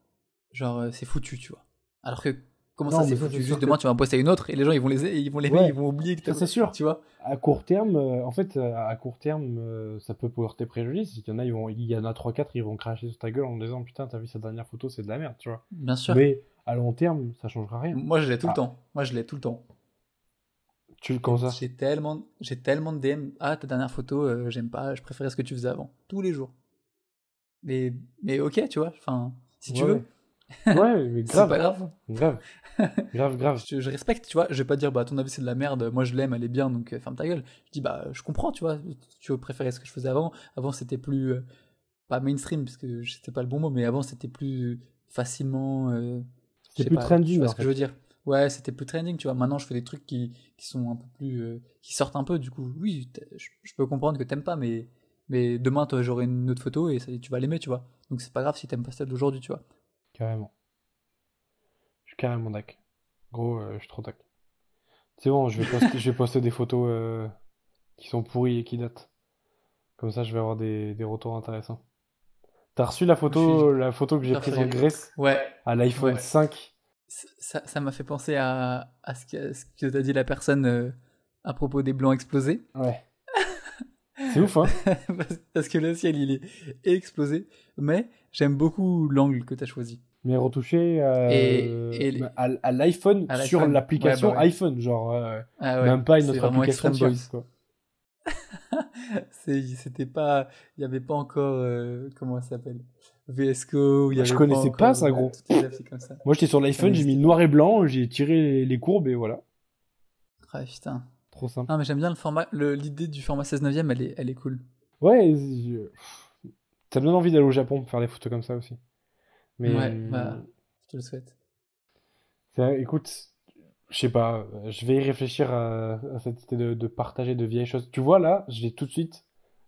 genre euh, c'est foutu tu vois. Alors que Comment Non, ça, c'est mais fou ça, c'est Juste que- demain, tu vas en poster une autre et les gens, ils vont les, ils vont l'aimer, Ouais. ils vont oublier que t'as- c'est sûr. Tu vois À court terme, euh, en fait, euh, à court terme, euh, ça peut porter préjudice. Il y en a, ils vont, il y en a 3-4, ils vont cracher sur ta gueule en disant Putain, t'as vu sa dernière photo, c'est de la merde, tu vois. Bien sûr. Mais à long terme, ça changera rien. Moi, je l'ai tout Ah. le temps. Moi, je l'ai tout le temps. Tu comment ça J'ai tellement, j'ai tellement de DM. Ah, ta dernière photo, euh, j'aime pas, je préférais ce que tu faisais avant. Tous les jours. Mais, mais ok, tu vois. Enfin, si tu Ouais, veux, Ouais, mais grave, pas grave. grave, grave, grave. Je, je respecte, tu vois. Je vais pas dire, bah, ton avis c'est de la merde, moi je l'aime, elle est bien, donc euh, ferme ta gueule. Je dis, bah, je comprends, tu vois. Tu préférais ce que je faisais avant. Avant, c'était plus, euh, pas mainstream, parce que c'était pas le bon mot, mais avant, c'était plus facilement. C'est plus pas, trending, Tu vois ce que je veux dire Ouais, c'était plus trending, tu vois. Maintenant, je fais des trucs qui, qui sont un peu plus. euh, qui sortent un peu, du coup. Oui, je, je peux comprendre que t'aimes pas, mais, mais demain, toi, j'aurai une autre photo et ça, tu vas l'aimer, tu vois. Donc, c'est pas grave si t'aimes pas celle d'aujourd'hui, tu vois. Carrément. Je suis carrément dac. Gros, euh, je suis trop dac. C'est bon, je vais poster, je vais poster des photos euh, qui sont pourries et qui datent. Comme ça, je vais avoir des, des retours intéressants. T'as reçu la photo, la photo que j'ai prise en. Grèce Ouais, à l'iPhone Ouais. 5? Ça ça m'a fait penser à, à ce que, ce que t'a dit la personne euh, à propos des blancs explosés. Ouais. C'est ouf, hein? Parce- que le ciel, il est explosé. Mais j'aime beaucoup l'angle que t'as choisi. Mais retouché euh, Et- et les- à, à l'iPhone sur l'application Ouais, bah ouais. iPhone, genre euh, Ah ouais, même pas une autre application C'était pas. Il n'y avait pas encore. comment ça s'appelle? VS Code. il y Je avait connaissais pas ça, gros. comme ça. Moi, j'étais sur l'iPhone, j'ai mis noir et blanc, j'ai tiré les, courbes et voilà. Ah putain. Trop simple. Non, mais j'aime bien le format. L'idée du format 16 neuvième, elle est, elle est cool. Ouais, je- ça me donne envie d'aller au Japon pour faire des photos comme ça aussi. Mais Ouais, bah, je te le souhaite. écoute, je sais pas, je vais y réfléchir à, à cette idée de, de partager de vieilles choses. Tu vois, là, je l'ai tout de suite,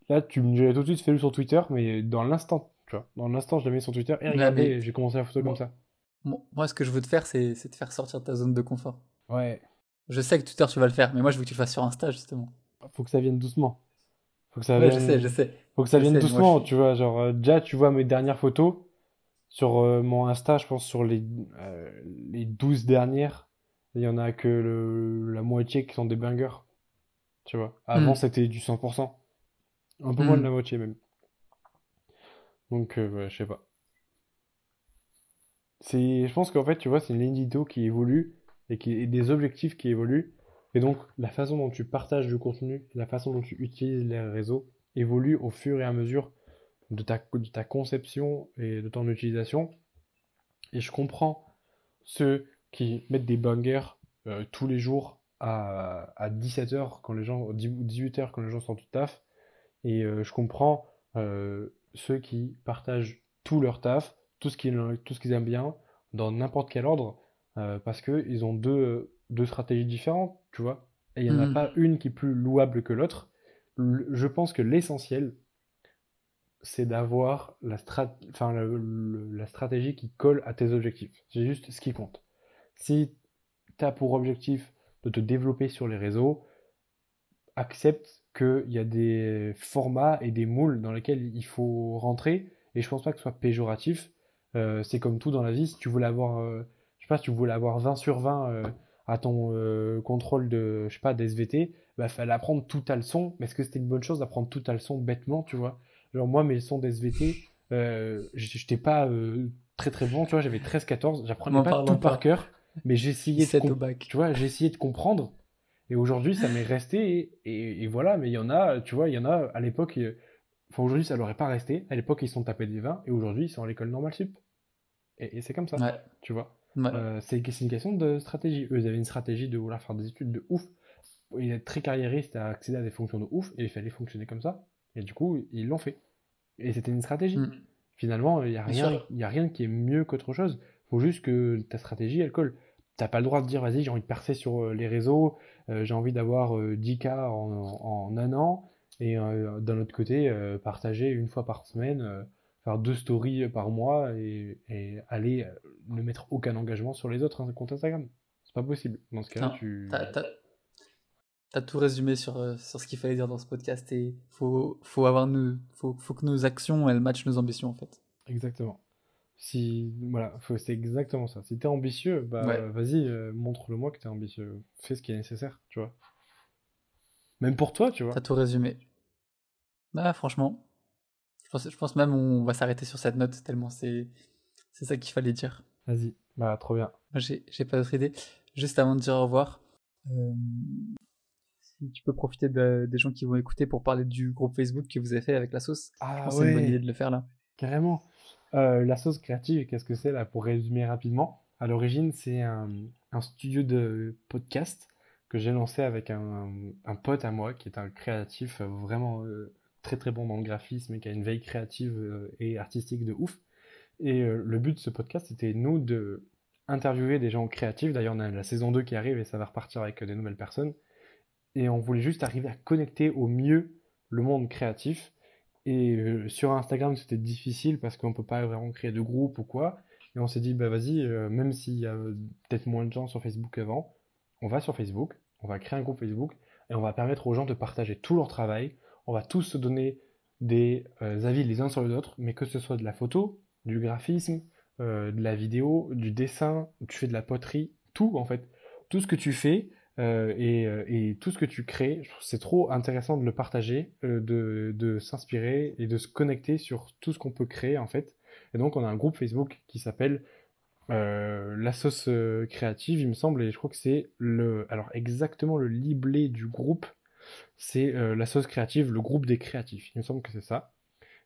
là, tu me l'as tout de suite fait sur Twitter, mais dans l'instant, tu vois, dans l'instant, je l'ai mis sur Twitter et Ouais, regardez, mais- j'ai commencé la photo Bon. comme ça. Bon, moi, ce que je veux te faire, c'est te faire sortir de ta zone de confort. Ouais, Je sais que Twitter, tu vas le faire, mais moi, je veux que tu le fasses sur Insta, justement. faut que ça vienne doucement. Faut que ça Ouais, je vienne, sais, je sais. faut que ça je vienne sais, moi, doucement, je tu vois, genre, euh, déjà, tu vois mes dernières photos sur euh, mon Insta, je pense sur les, euh, les 12 dernières, il y en a que le, la moitié qui sont des bangers, tu vois. Avant, Mm. c'était du 100%. Un peu moins de la moitié, même. Donc, euh, ouais, je sais pas. C'est, je pense qu'en fait, tu vois, c'est une ligne d'édito qui évolue et, qui, des objectifs qui évoluent. Et donc, la façon dont tu partages du contenu, la façon dont tu utilises les réseaux évolue au fur et à mesure de ta, de ta conception et de ton utilisation. Et je comprends ceux qui mettent des bangers euh, tous les jours à, à 17h quand les gens, 18h quand les gens sont tout taf. Et euh, je comprends euh, ceux qui partagent tout leur taf, tout ce qu'ils tout ce qu'ils aiment bien, dans n'importe quel ordre, euh, parce qu'ils ont deux, deux stratégies différentes, tu vois. Et il n'y en a Mhm. pas une qui est plus louable que l'autre. Je pense que l'essentiel, c'est d'avoir la, strat- enfin, le- la stratégie qui colle à tes objectifs. C'est juste ce qui compte. Si tu as pour objectif de te développer sur les réseaux, accepte qu'il y a des formats et des moules dans lesquels il faut rentrer, et je pense pas que ce soit péjoratif. Euh, c'est comme tout dans la vie, si tu voulais avoir, euh, je sais pas, si tu voulais avoir 20 sur 20 euh, à ton contrôle de, je sais pas, d'SVT, bah fallait apprendre tout à leçon. Mais est-ce que c'était une bonne chose d'apprendre tout à leçon bêtement, tu vois? Genre moi, mes leçons d'SVT, j'étais pas très très bon, tu vois, j'avais 13-14, j'apprenais pas tout pas. par cœur, mais j'essayais de 17 au comp- bac. tu vois, essayé de comprendre. Et aujourd'hui, ça m'est resté. Et, et- et voilà, mais il y en a, tu vois, il y en a à l'époque. Enfin, aujourd'hui, ça leur est pas resté. À l'époque, ils sont tapés des 20. Et aujourd'hui, ils sont à l'école normale sup. Et, et c'est comme ça, Ouais. tu vois. Ouais. Euh, c'est une question de stratégie. Eux, ils avaient une stratégie de vouloir faire des études de ouf. Il est très carriériste à accéder à des fonctions de ouf. Et il fallait fonctionner comme ça. Et du coup, ils l'ont fait. Et c'était une stratégie. Mm. Finalement, il n'y a, rien- y a rien qui est mieux qu'autre chose. faut juste que ta stratégie, elle colle. T'as pas le droit de dire, vas-y, j'ai envie de percer sur euh, les réseaux, j'ai envie d'avoir euh, 10K en, en un an, et euh, d'un autre côté, euh, partager une fois par semaine, euh, faire deux stories par mois, et, et aller euh, ne mettre aucun engagement sur les autres hein, comptes Instagram. C'est pas possible. Dans ce cas-là, tu... T'as tout résumé sur, euh, sur ce qu'il fallait dire dans ce podcast et faut, faut avoir nos, faut, faut que nos actions elles matchent nos ambitions en fait. Exactement. Si, voilà, c'est exactement ça. Si t'es ambitieux, bah Ouais, vas-y, euh, montre-le-moi que t'es ambitieux. Fais ce qui est nécessaire, tu vois. Même pour toi, tu vois. t'as tout résumé. Bah, franchement, je pense, je pense même on va s'arrêter sur cette note tellement c'est c'est ça qu'il fallait dire. Vas-y. Bah, trop bien. J'ai pas d'autre idée. Juste avant de dire au revoir, euh, si tu peux profiter de- des gens qui vont écouter pour parler du groupe Facebook que vous avez fait avec la sauce. Je Ah pense c'est une bonne idée de le faire là. carrément. Euh, la sauce créative, qu'est-ce que c'est là pour résumer rapidement? À l'origine, c'est un, studio de podcast que j'ai lancé avec un, pote à moi qui est un créatif euh, vraiment euh, très très bon dans le graphisme et qui a une veille créative et artistique de ouf. Et le but de ce podcast, c'était nous de interviewer des gens créatifs. D'ailleurs, on a la saison 2 qui arrive et ça va repartir avec des nouvelles personnes. Et on voulait juste arriver à connecter au mieux le monde créatif. Et euh, sur Instagram, c'était difficile parce qu'on peut pas vraiment créer de groupe ou quoi. Et on s'est dit, bah vas-y, euh, même s'il y a euh, peut-être moins de gens sur Facebook qu'avant, on va sur Facebook, on va créer un groupe Facebook et on va permettre aux gens de partager tout leur travail. On va tous se donner des avis les uns sur les autres, mais que ce soit de la photo, du graphisme, de la vidéo, du dessin, tu fais de la poterie, tout en fait. Tout ce que tu fais euh, et, euh, et tout ce que tu crées, c'est trop intéressant de le partager, euh, de, de s'inspirer et de se connecter sur tout ce qu'on peut créer en fait. Et donc on a un groupe Facebook qui s'appelle La Sauce Créative, il me semble, et je crois que c'est le, alors exactement le libellé du groupe, c'est La Sauce Créative, le groupe des créatifs. Il me semble que c'est ça.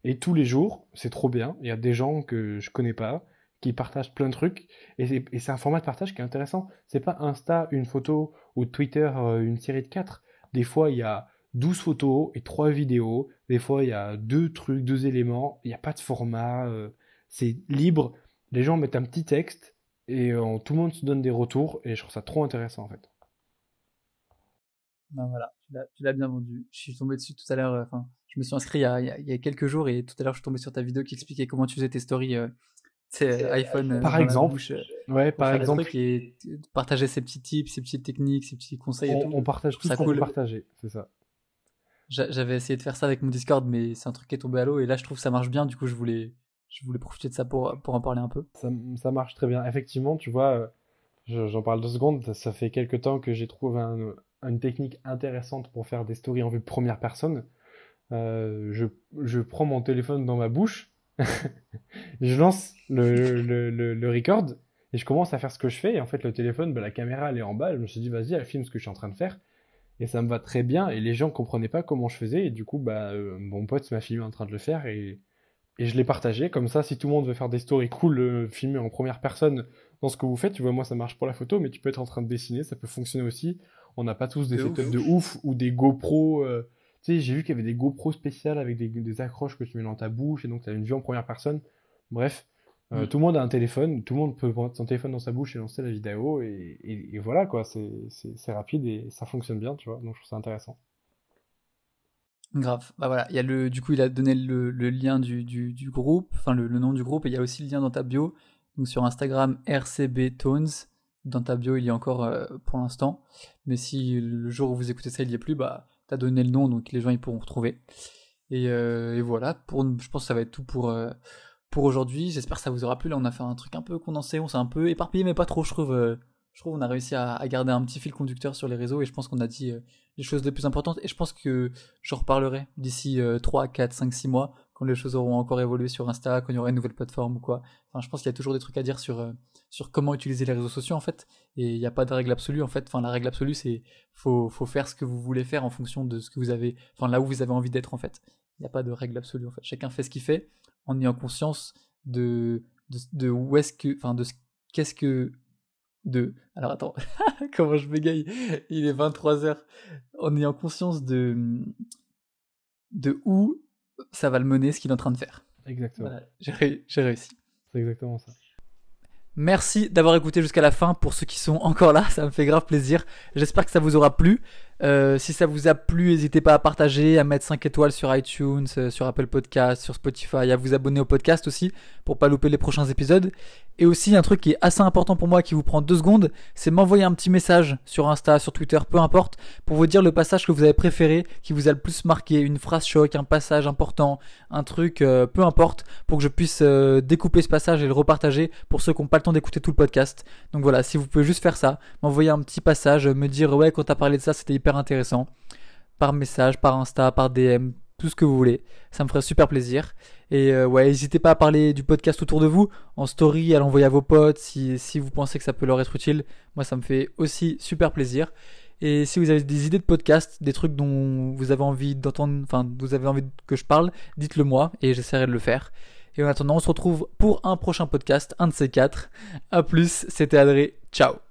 Et tous les jours, c'est trop bien. Il y a des gens que je connais pas qui partagent plein de trucs. Et c'est un format de partage qui est intéressant. C'est pas Insta, une photo, ou Twitter, euh, une série de quatre. Des fois, il y a 12 photos et 3 vidéos. Des fois, il y a deux trucs, deux éléments. Il n'y a pas de format. euh, c'est libre. Les gens mettent un petit texte et euh, tout le monde se donne des retours. Et je trouve ça trop intéressant en fait. Ben voilà, tu l'as bien vendu. Je suis tombé dessus tout à l'heure. je me suis inscrit il y a quelques jours et tout à l'heure je suis tombé sur ta vidéo qui expliquait comment tu faisais tes stories. Sais, euh, iPhone euh, Par exemple, bouche, euh, ouais, par exemple, et partager ses petits tips, ses petites techniques, ses petits conseils et on, tout. on partage tout ça qu'on peut cool. partager. C'est ça. J'a- J'avais essayé de faire ça avec mon Discord, mais c'est un truc qui est tombé à l'eau et là je trouve que ça marche bien. Du coup, je voulais, je voulais profiter de ça pour, pour en parler un peu. Ça, ça marche très bien. Effectivement, tu vois, je- j'en parle deux secondes. Ça fait quelques temps que j'ai trouvé un- une technique intéressante pour faire des stories en vue de première personne. Euh, je, je prends mon téléphone dans ma bouche, je lance le, le, le, le record et je commence à faire ce que je fais. Et en fait, le téléphone, bah, la caméra, elle est en bas. Je me suis dit, vas-y, elle filme ce que je suis en train de faire. Et ça me va très bien. Et les gens comprenaient pas comment je faisais. Et du coup, bah, euh, mon pote m'a filmé en train de le faire. Et, et je l'ai partagé. Comme ça, si tout le monde veut faire des stories cool, euh, filmées en première personne dans ce que vous faites, tu vois, moi, ça marche pour la photo, mais tu peux être en train de dessiner. Ça peut fonctionner aussi. On n'a pas tous des De setups ouf. de ouf ou des GoPro. euh, tu sais, j'ai vu qu'il y avait des GoPro spéciales avec des, des accroches que tu mets dans ta bouche. Et donc, tu as une vue en première personne. Bref. euh, Mm. tout le monde a un téléphone, tout le monde peut prendre son téléphone dans sa bouche et lancer la vidéo, et, et- et voilà quoi, c'est rapide et ça fonctionne bien, tu vois, donc je trouve ça intéressant. Grave. Bah voilà, il y a le, du coup, il a donné le, le lien du, du, du groupe, enfin le, le nom du groupe, et il y a aussi le lien dans ta bio. Donc sur Instagram, RCB Tones. Dans ta bio, il y a encore euh, pour l'instant. Mais si le jour où vous écoutez ça, il y est plus, bah t'as donné le nom, donc les gens ils pourront retrouver. Et, euh, voilà, pour, je pense que ça va être tout pour, euh, pour aujourd'hui. J'espère que ça vous aura plu. Là, on a fait un truc un peu condensé, on s'est un peu éparpillé, mais pas trop, je trouve. euh, je trouve qu'on a réussi à, garder un petit fil conducteur sur les réseaux et je pense qu'on a dit les choses les plus importantes. Et je pense que j'en reparlerai d'ici euh, 3, 4, 5, 6 mois, quand les choses auront encore évolué sur Insta, quand il y aura une nouvelle plateforme ou quoi. Enfin, je pense qu'il y a toujours des trucs à dire sur, sur comment utiliser les réseaux sociaux en fait. Et il n'y a pas de règle absolue en fait. Enfin, la règle absolue, c'est faut, faut faire ce que vous voulez faire en fonction de ce que vous avez, enfin là où vous avez envie d'être en fait. Il n'y a pas de règle absolue en fait. Chacun fait ce qu'il fait en ayant conscience de, de, de où est-ce que, enfin, de ce qu'est-ce que de. Alors attends, comment je bégaye? Il est 23h. En ayant conscience de de où ça va le mener, ce qu'il est en train de faire. Exactement, Voilà, j'ai réussi. c'est exactement ça. Merci d'avoir écouté jusqu'à la fin pour ceux qui sont encore là, ça me fait grave plaisir. J'espère que ça vous aura plu. Euh, si ça vous a plu, n'hésitez pas à partager, à mettre 5 étoiles sur iTunes, euh, sur Apple Podcast, sur Spotify, à vous abonner au podcast aussi pour pas louper les prochains épisodes. Et aussi un truc qui est assez important pour moi qui vous prend deux secondes, c'est m'envoyer un petit message sur Insta, sur Twitter, peu importe, pour vous dire le passage que vous avez préféré, qui vous a le plus marqué, une phrase choc, un passage important, un truc, euh, peu importe, pour que je puisse découper ce passage et le repartager pour ceux qui n'ont pas le d'écouter tout le podcast. Donc voilà, si vous pouvez juste faire ça, m'envoyer un petit passage, me dire ouais quand t'as parlé de ça c'était hyper intéressant. Par message, par Insta, par DM, tout ce que vous voulez. Ça me ferait super plaisir. Et euh, ouais, n'hésitez pas à parler du podcast autour de vous, en story, à l'envoyer à vos potes, si, si vous pensez que ça peut leur être utile. Moi, ça me fait aussi super plaisir. Et si vous avez des idées de podcast, des trucs dont vous avez envie d'entendre, enfin, vous avez envie que je parle, dites-le moi et j'essaierai de le faire. Et en attendant, on se retrouve pour un prochain podcast, un de ces quatre. A plus, c'était Adré. Ciao